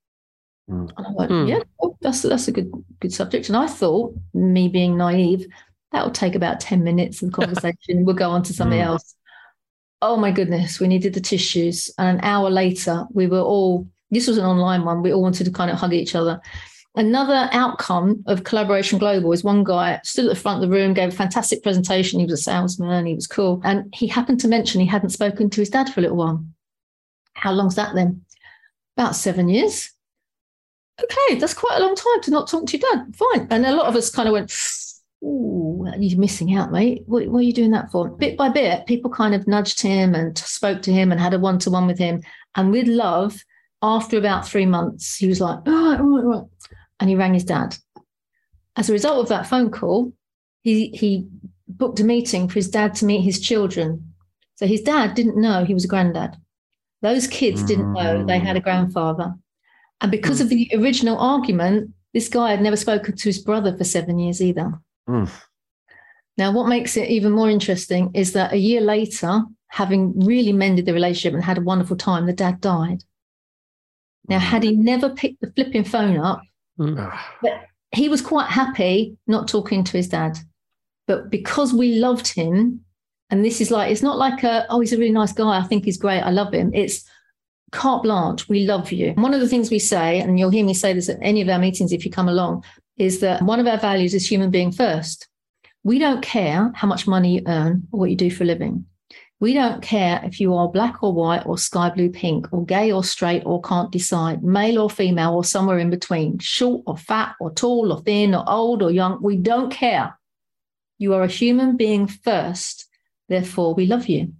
Mm. And I went, mm. yeah, that's that's a good good subject. And I thought, me being naive, that will take about 10 minutes of conversation. we'll go on to something mm. else. Oh my goodness, we needed the tissues. And an hour later, we were all, this was an online one, we all wanted to kind of hug each other. Another outcome of Collaboration Global is one guy stood at the front of the room, gave a fantastic presentation. He was a salesman, he was cool. And he happened to mention he hadn't spoken to his dad for a little while. How long's that then? About seven years okay, that's quite a long time to not talk to your dad. Fine. And a lot of us kind of went, Ooh, you're missing out, mate. What, what, are you doing that for? Bit by bit, people kind of nudged him and spoke to him and had a one to one with him. And with love, after about three months, he was like, oh, right, right. And he rang his dad. As a result of that phone call, he, he booked a meeting for his dad to meet his children. So his dad didn't know he was a granddad. Those kids didn't know they had a grandfather. And because of the original argument, this guy had never spoken to his brother for seven years either. Mm. Now, what makes it even more interesting is that a year later, having really mended the relationship and had a wonderful time, the dad died. Now, had he never picked the flipping phone up, mm. but he was quite happy not talking to his dad. But because we loved him, and this is like, it's not like a, oh, he's a really nice guy. I think he's great. I love him. It's carte blanche. We love you. One of the things we say, and you'll hear me say this at any of our meetings if you come along, is that one of our values is human being first. We don't care how much money you earn or what you do for a living. We don't care if you are black or white or sky blue pink or gay or straight or can't decide, male or female or somewhere in between, short or fat or tall or thin or old or young. We don't care. You are a human being first. Therefore, we love you.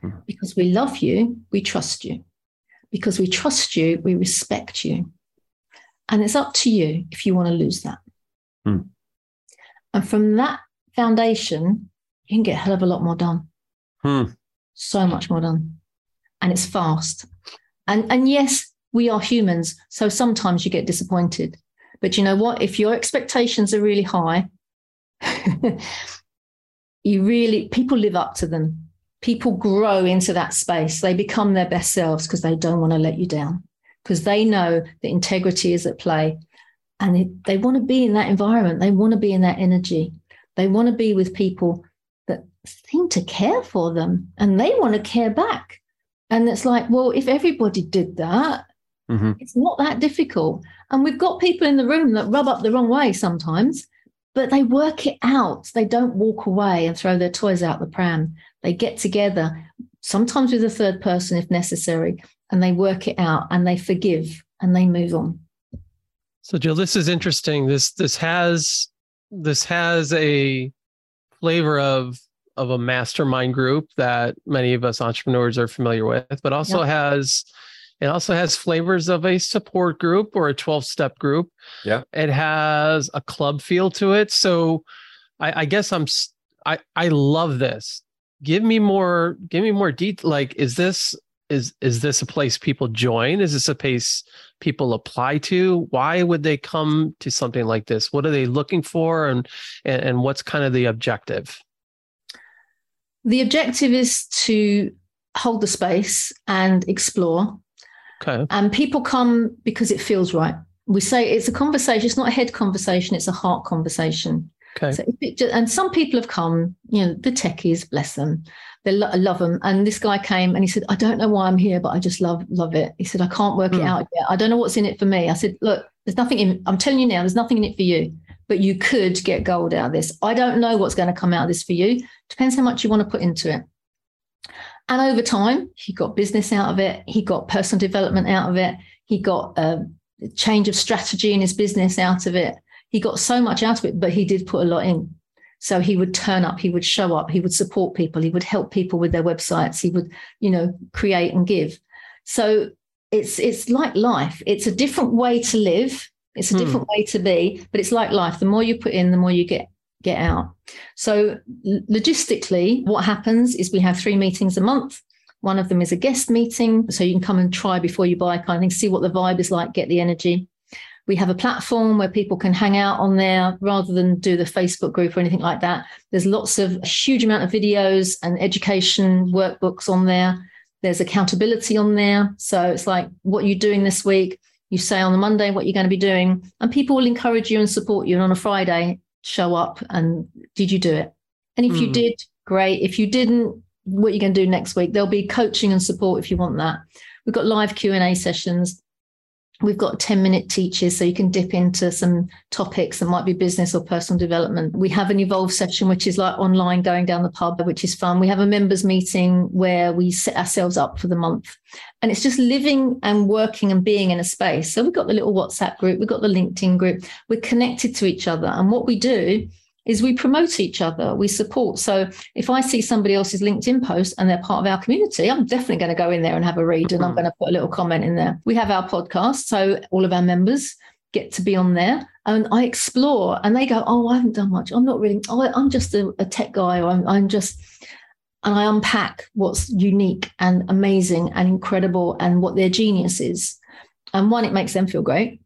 Hmm. Because we love you, we trust you. Because we trust you, we respect you. And it's up to you if you want to lose that. Mm. And from that foundation, you can get a hell of a lot more done. Mm. So much more done. And it's fast. And and yes, we are humans. So sometimes you get disappointed. But you know what? If your expectations are really high, you really people live up to them. People grow into that space. They become their best selves because they don't want to let you down because they know that integrity is at play and they, they want to be in that environment. They want to be in that energy. They want to be with people seem to care for them and they want to care back. And it's like, well, if everybody did that, mm-hmm. it's not that difficult. And we've got people in the room that rub up the wrong way sometimes, but they work it out. They don't walk away and throw their toys out the pram. They get together, sometimes with a third person if necessary, and they work it out and they forgive and they move on. So Gill, this is interesting. This this has this has a flavor of of a mastermind group that many of us entrepreneurs are familiar with, but also yep. has it also has flavors of a support group or a 12 step group. Yeah. It has a club feel to it. So I, I guess I'm I I love this. Give me more give me more detail. Like, is this is is this a place people join is this a place people apply to why would they come to something like this what are they looking for and and, and what's kind of the objective the objective is to hold the space and explore okay and people come because it feels right we say it's a conversation it's not a head conversation it's a heart conversation Okay. So it, and some people have come, you know, the techies, bless them, they lo- love them. And this guy came and he said, I don't know why I'm here, but I just love love it. He said, I can't work mm. it hmm. out yet. I don't know what's in it for me. I said, look, there's nothing in. I'm telling you now, there's nothing in it for you, but you could get gold out of this. I don't know what's going to come out of this for you. Depends how much you want to put into it. And over time, he got business out of it. He got personal development out of it. He got um, a change of strategy in his business out of it he got so much out of it, but he did put a lot in. So he would turn up, he would show up, he would support people, he would help people with their websites, he would, you know, create and give. So it's it's like life. It's a different way to live. It's a hmm. different way to be, but it's like life. The more you put in, the more you get get out. So logistically, what happens is we have three meetings a month. One of them is a guest meeting, so you can come and try before you buy, kind of thing, see what the vibe is like, get the energy. We have a platform where people can hang out on there rather than do the Facebook group or anything like that. There's lots of huge amount of videos and education workbooks on there. There's accountability on there. So it's like, what are you doing this week? You say on the Monday what you're going to be doing, and people will encourage you and support you. And on a Friday, show up and did you do it? And if mm. you hmm. did, great. If you didn't, what you're you going to do next week? There'll be coaching and support if you want that. We've got live Q and A sessions We've got 10 minute teachers, so you can dip into some topics that might be business or personal development. We have an evolve session, which is like online going down the pub, which is fun. We have a members meeting where we set ourselves up for the month. And it's just living and working and being in a space. So we've got the little WhatsApp group, we've got the LinkedIn group, we're connected to each other. And what we do is we promote each other, we support. So if I see somebody else's LinkedIn post and they're part of our community, I'm definitely going to go in there and have a read and I'm mm-hmm. going to put a little comment in there. We have our podcast, so all of our members get to be on there and I explore and they go, Oh, I haven't done much. I'm not really, oh, I'm just a, a tech guy or I'm, I'm just, and I unpack what's unique and amazing and incredible and what their genius is. And one, it makes them feel great.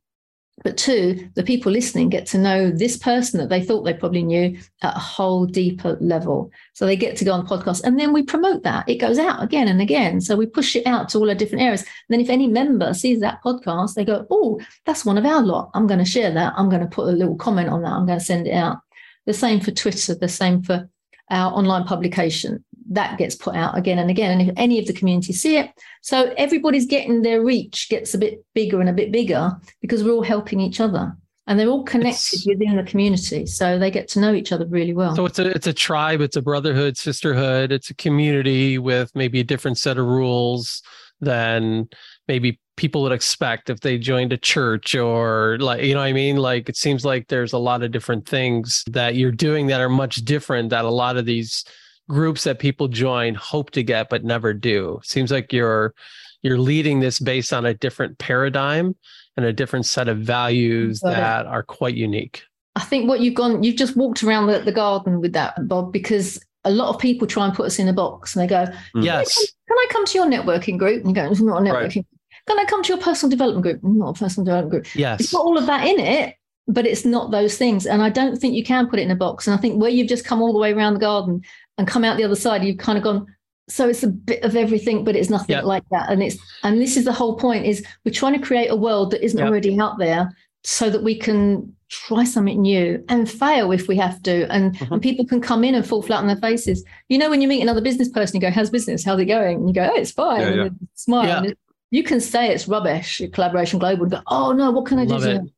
But two, the people listening get to know this person that they thought they probably knew at a whole deeper level. So they get to go on the podcast and then we promote that. It goes out again and again. So we push it out to all our different areas. And then if any member sees that podcast, they go, Oh, that's one of our lot. I'm going to share that. I'm going to put a little comment on that. I'm going to send it out. The same for Twitter, the same for our online publication that gets put out again and again. And if any of the community see it, so everybody's getting their reach gets a bit bigger and a bit bigger because we're all helping each other and they're all connected it's, within the community so they get to know each other really well so it's a it's a tribe it's a brotherhood sisterhood it's a community with maybe a different set of rules than maybe people would expect if they joined a church or like you know what i mean like it seems like there's a lot of different things that you're doing that are much different that a lot of these groups that people join hope to get but never do. Seems like you're you're leading this based on a different paradigm and a different set of values that are quite unique. I think what you've gone, you've just walked around the, the garden with that, Bob, because a lot of people try and put us in a box and they go, mm. Yes. Can I, come, can I come to your networking group? And you go, It's not a networking. Right. Can I come to your personal development group? Not a personal development group. Yes. It's got all of that in it, but it's not those things. And I don't think you can put it in a box. And I think where you've just come all the way around the garden and come out the other side, you've kind of gone, so it's a bit of everything, but it's nothing like that. And it's and this is the whole point is we're trying to create a world that isn't already out there so that we can try something new and fail if we have to. And, mm-hmm. and people can come in and fall flat on their faces. You know, when you meet another business person, you go, How's business? How's it going? And you go, Oh, it's fine. Yeah, yeah. smile. Yeah. You can say it's rubbish, collaboration global, and go, Oh no, what can I Love do?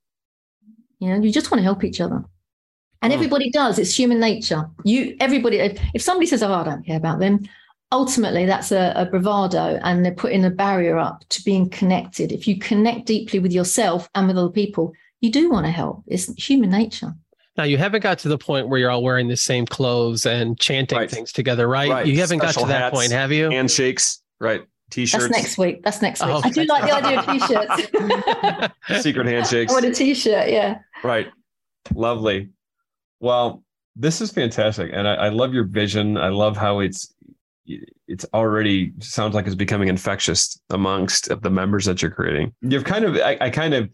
You know, you just want to help each other. And hmm. everybody does. It's human nature. You, everybody, if somebody says, "Oh, I don't care about them," ultimately that's a, a, bravado, and they're putting a barrier up to being connected. If you connect deeply with yourself and with other people, you do want to help. It's human nature. Now you haven't got to the point where you're all wearing the same clothes and chanting right. things together, right? right. You haven't Special got to that point, have you? Handshakes, right? T-shirts. That's next week. That's next week. Oh, I do like the idea of t-shirts. Secret handshakes. I want a t-shirt. Yeah. Right. Lovely. Well, this is fantastic, and I, I love your vision. I love how it's it's already sounds like it's becoming infectious amongst the members that you're creating. You've kind of I, I kind of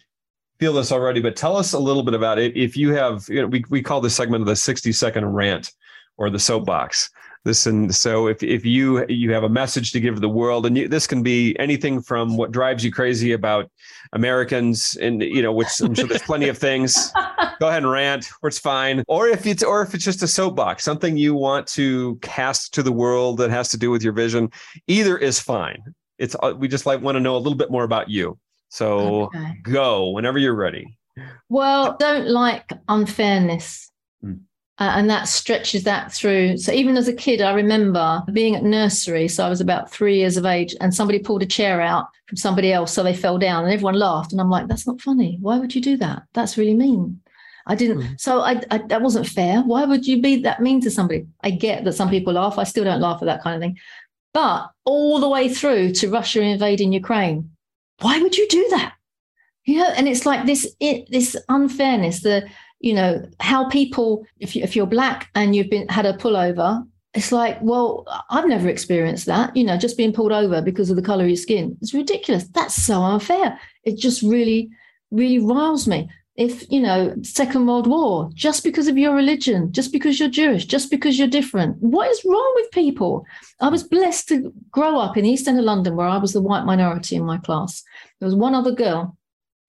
feel this already, but tell us a little bit about it. If you have, you know, we we call this segment of the 60 second rant or the soapbox. Listen, so if if you you have a message to give the world, and you, this can be anything from what drives you crazy about Americans, and you know, which I'm sure there's plenty of things. Go ahead and rant, or it's fine. Or if it's or if it's just a soapbox, something you want to cast to the world that has to do with your vision, either is fine. It's uh, we just like want to know a little bit more about you. So okay. go whenever you're ready. Well, don't like unfairness. Mm. Uh, and that stretches that through. So even as a kid, I remember being at nursery. So I was about three years of age, and somebody pulled a chair out from somebody else, so they fell down, and everyone laughed. And I'm like, "That's not funny. Why would you do that? That's really mean." I didn't. Mm. So I, I, that wasn't fair. Why would you be that mean to somebody? I get that some people laugh. I still don't laugh at that kind of thing. But all the way through to Russia invading Ukraine, why would you do that? You know, and it's like this it, this unfairness. The you know how people if, you, if you're black and you've been had a pullover it's like well i've never experienced that you know just being pulled over because of the color of your skin. It's ridiculous. That's so unfair. It just really really riles me. If you know second world war just because of your religion just because you're jewish just because you're different. What is wrong with people? I was blessed to grow up in the east end of london where i was the white minority in my class. There was one other girl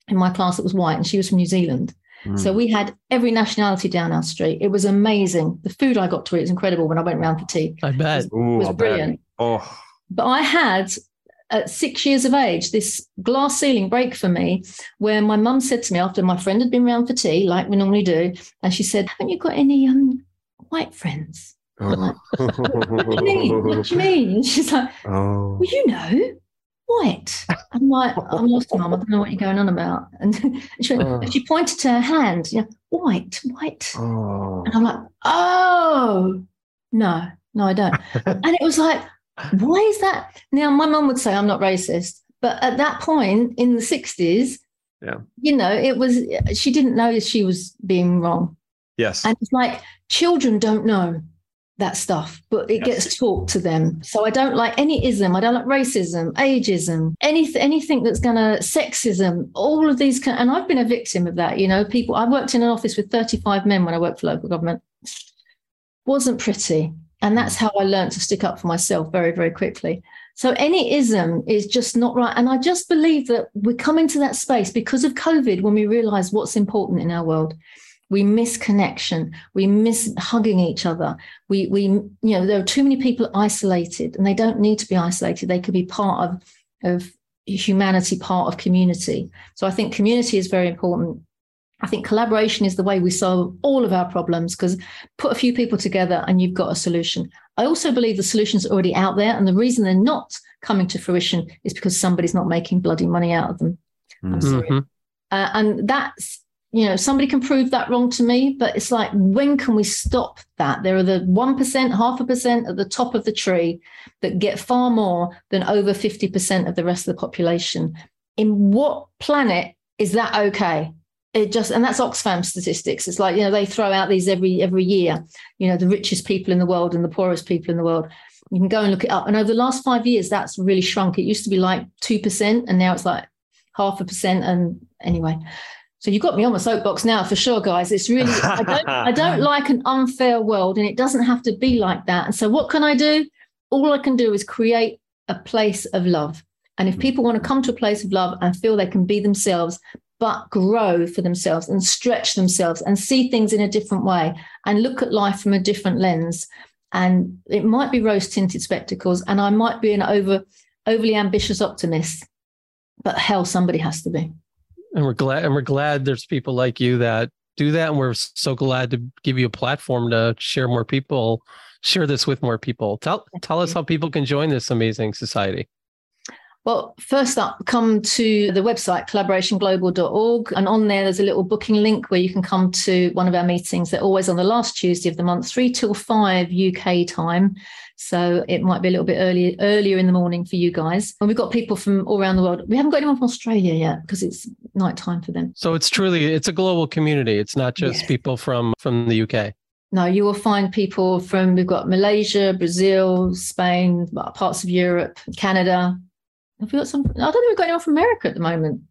in my class that was white and she was from new zealand so mm. we had every nationality down our street. It was amazing. The food I got to eat was incredible when I went around for tea. I bet. It was, Ooh, was brilliant. Bet. Oh. But I had at six years of age, this glass ceiling break for me, where my mum said to me after my friend had been round for tea, like we normally do, and she said, "Haven't you got any um, white friends?" Like, what do you mean? What do you mean? And she's like, oh. well, you know, white. I'm like, I'm lost, mum. I don't know what you're going on about. And she, went, Oh. she pointed to her hand, you know, white, white. Oh. And I'm like, oh, no, no, I don't. and it was like, why is that? Now, my mum would say I'm not racist, but at that point in the 60s, Yeah. you know, it was, she didn't know she was being wrong. Yes. And it's like children don't know that stuff, but it Yes. gets taught to them. So I don't like any ism. I don't like racism, ageism, anything, anything that's going to sexism. All of these, can, and I've been a victim of that. You know, people. I worked in an office with thirty-five men when I worked for local government. Wasn't pretty, and that's how I learned to stick up for myself very, very quickly. So any ism is just not right. And I just believe that we're coming to that space because of COVID when we realize what's important in our world. We miss connection. We miss hugging each other. We, we, you know, there are too many people isolated and they don't need to be isolated. They could be part of, of humanity, part of community. So I think community is very important. I think collaboration is the way we solve all of our problems because put a few people together and you've got a solution. I also believe the solution's are already out there. And the reason they're not coming to fruition is because somebody's not making bloody money out of them. I'm sorry. Mhm. Uh, and that's, you know, somebody can prove that wrong to me, but it's like, when can we stop that? There are the 1%, half a percent at the top of the tree that get far more than over 50% of the rest of the population. In what planet is that okay? It just, and that's Oxfam statistics. It's like, you know, they throw out these every, every year, you know, the richest people in the world and the poorest people in the world. You can go and look it up. And over the last five years, that's really shrunk. It used to be like 2%, and now it's like half a percent. And anyway, so you got me on my soapbox now for sure, guys. It's really I don't I don't like an unfair world, and it doesn't have to be like that. And so, what can I do? All I can do is create a place of love. And if hmm. people want to come to a place of love and feel they can be themselves, but grow for themselves and stretch themselves and see things in a different way and look at life from a different lens. And it might be rose tinted spectacles, and I might be an over overly ambitious optimist, but hell, somebody has to be. And we're glad and we're glad there's people like you that do that and we're so glad to give you a platform to share more people share this with more people. Tell tell us how people can join this amazing society Well, first up, come to the website collaborationglobal.org. And on there, there's a little booking link where you can come to one of our meetings. They're always on the last Tuesday of the month, three till five UK time. So it might be a little bit earlier earlier in the morning for you guys. And we've got people from all around the world. We haven't got anyone from Australia yet because it's night time for them. so it's truly it's a global community it's not just Yeah. people from from the uk No, you will find people from, we've got Malaysia, Brazil, Spain, parts of Europe, Canada. Have we got some? I don't think we've got anyone from America at the moment.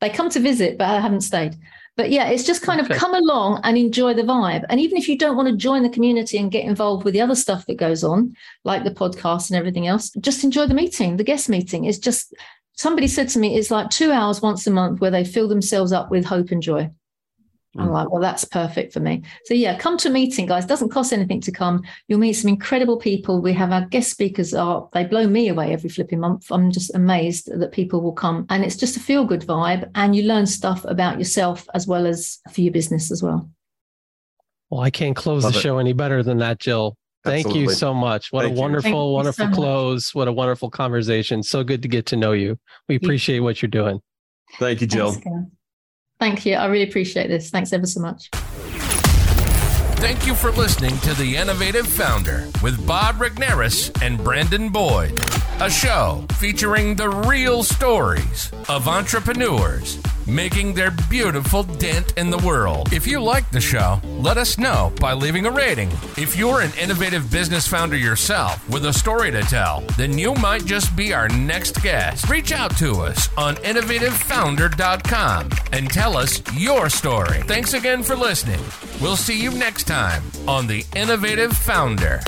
They come to visit, but I haven't stayed. But yeah, it's just kind Okay. of come along and enjoy the vibe. And even if you don't want to join the community and get involved with the other stuff that goes on, like the podcast and everything else, just enjoy the meeting, the guest meeting. It's just, somebody said to me, it's like two hours once a month where they fill themselves up with hope and joy. I'm Mm. like, well, that's perfect for me. So yeah, come to a meeting, guys. Doesn't cost anything to come. You'll meet some incredible people. We have our guest speakers are they blow me away every flipping month. I'm just amazed that people will come. And it's just a feel-good vibe. And you learn stuff about yourself as well as for your business as well. well i can't close Love the it. show any better than that gill thank you so much what Thank a you. wonderful so wonderful close what a wonderful conversation so good to get to know you we appreciate what you're doing Thank you, Gill. Thanks, Karen. Thank you. I really appreciate this. Thanks ever so much. Thank you for listening to The Innovative Founder with Bob Regnerus and Brandon Boyd, a show featuring the real stories of entrepreneurs making their beautiful dent in the world. If you like the show, let us know by leaving a rating. If you're an innovative business founder yourself with a story to tell, then you might just be our next guest. Reach out to us on innovativefounder.com and tell us your story. Thanks again for listening. We'll see you next time on The Innovative Founder.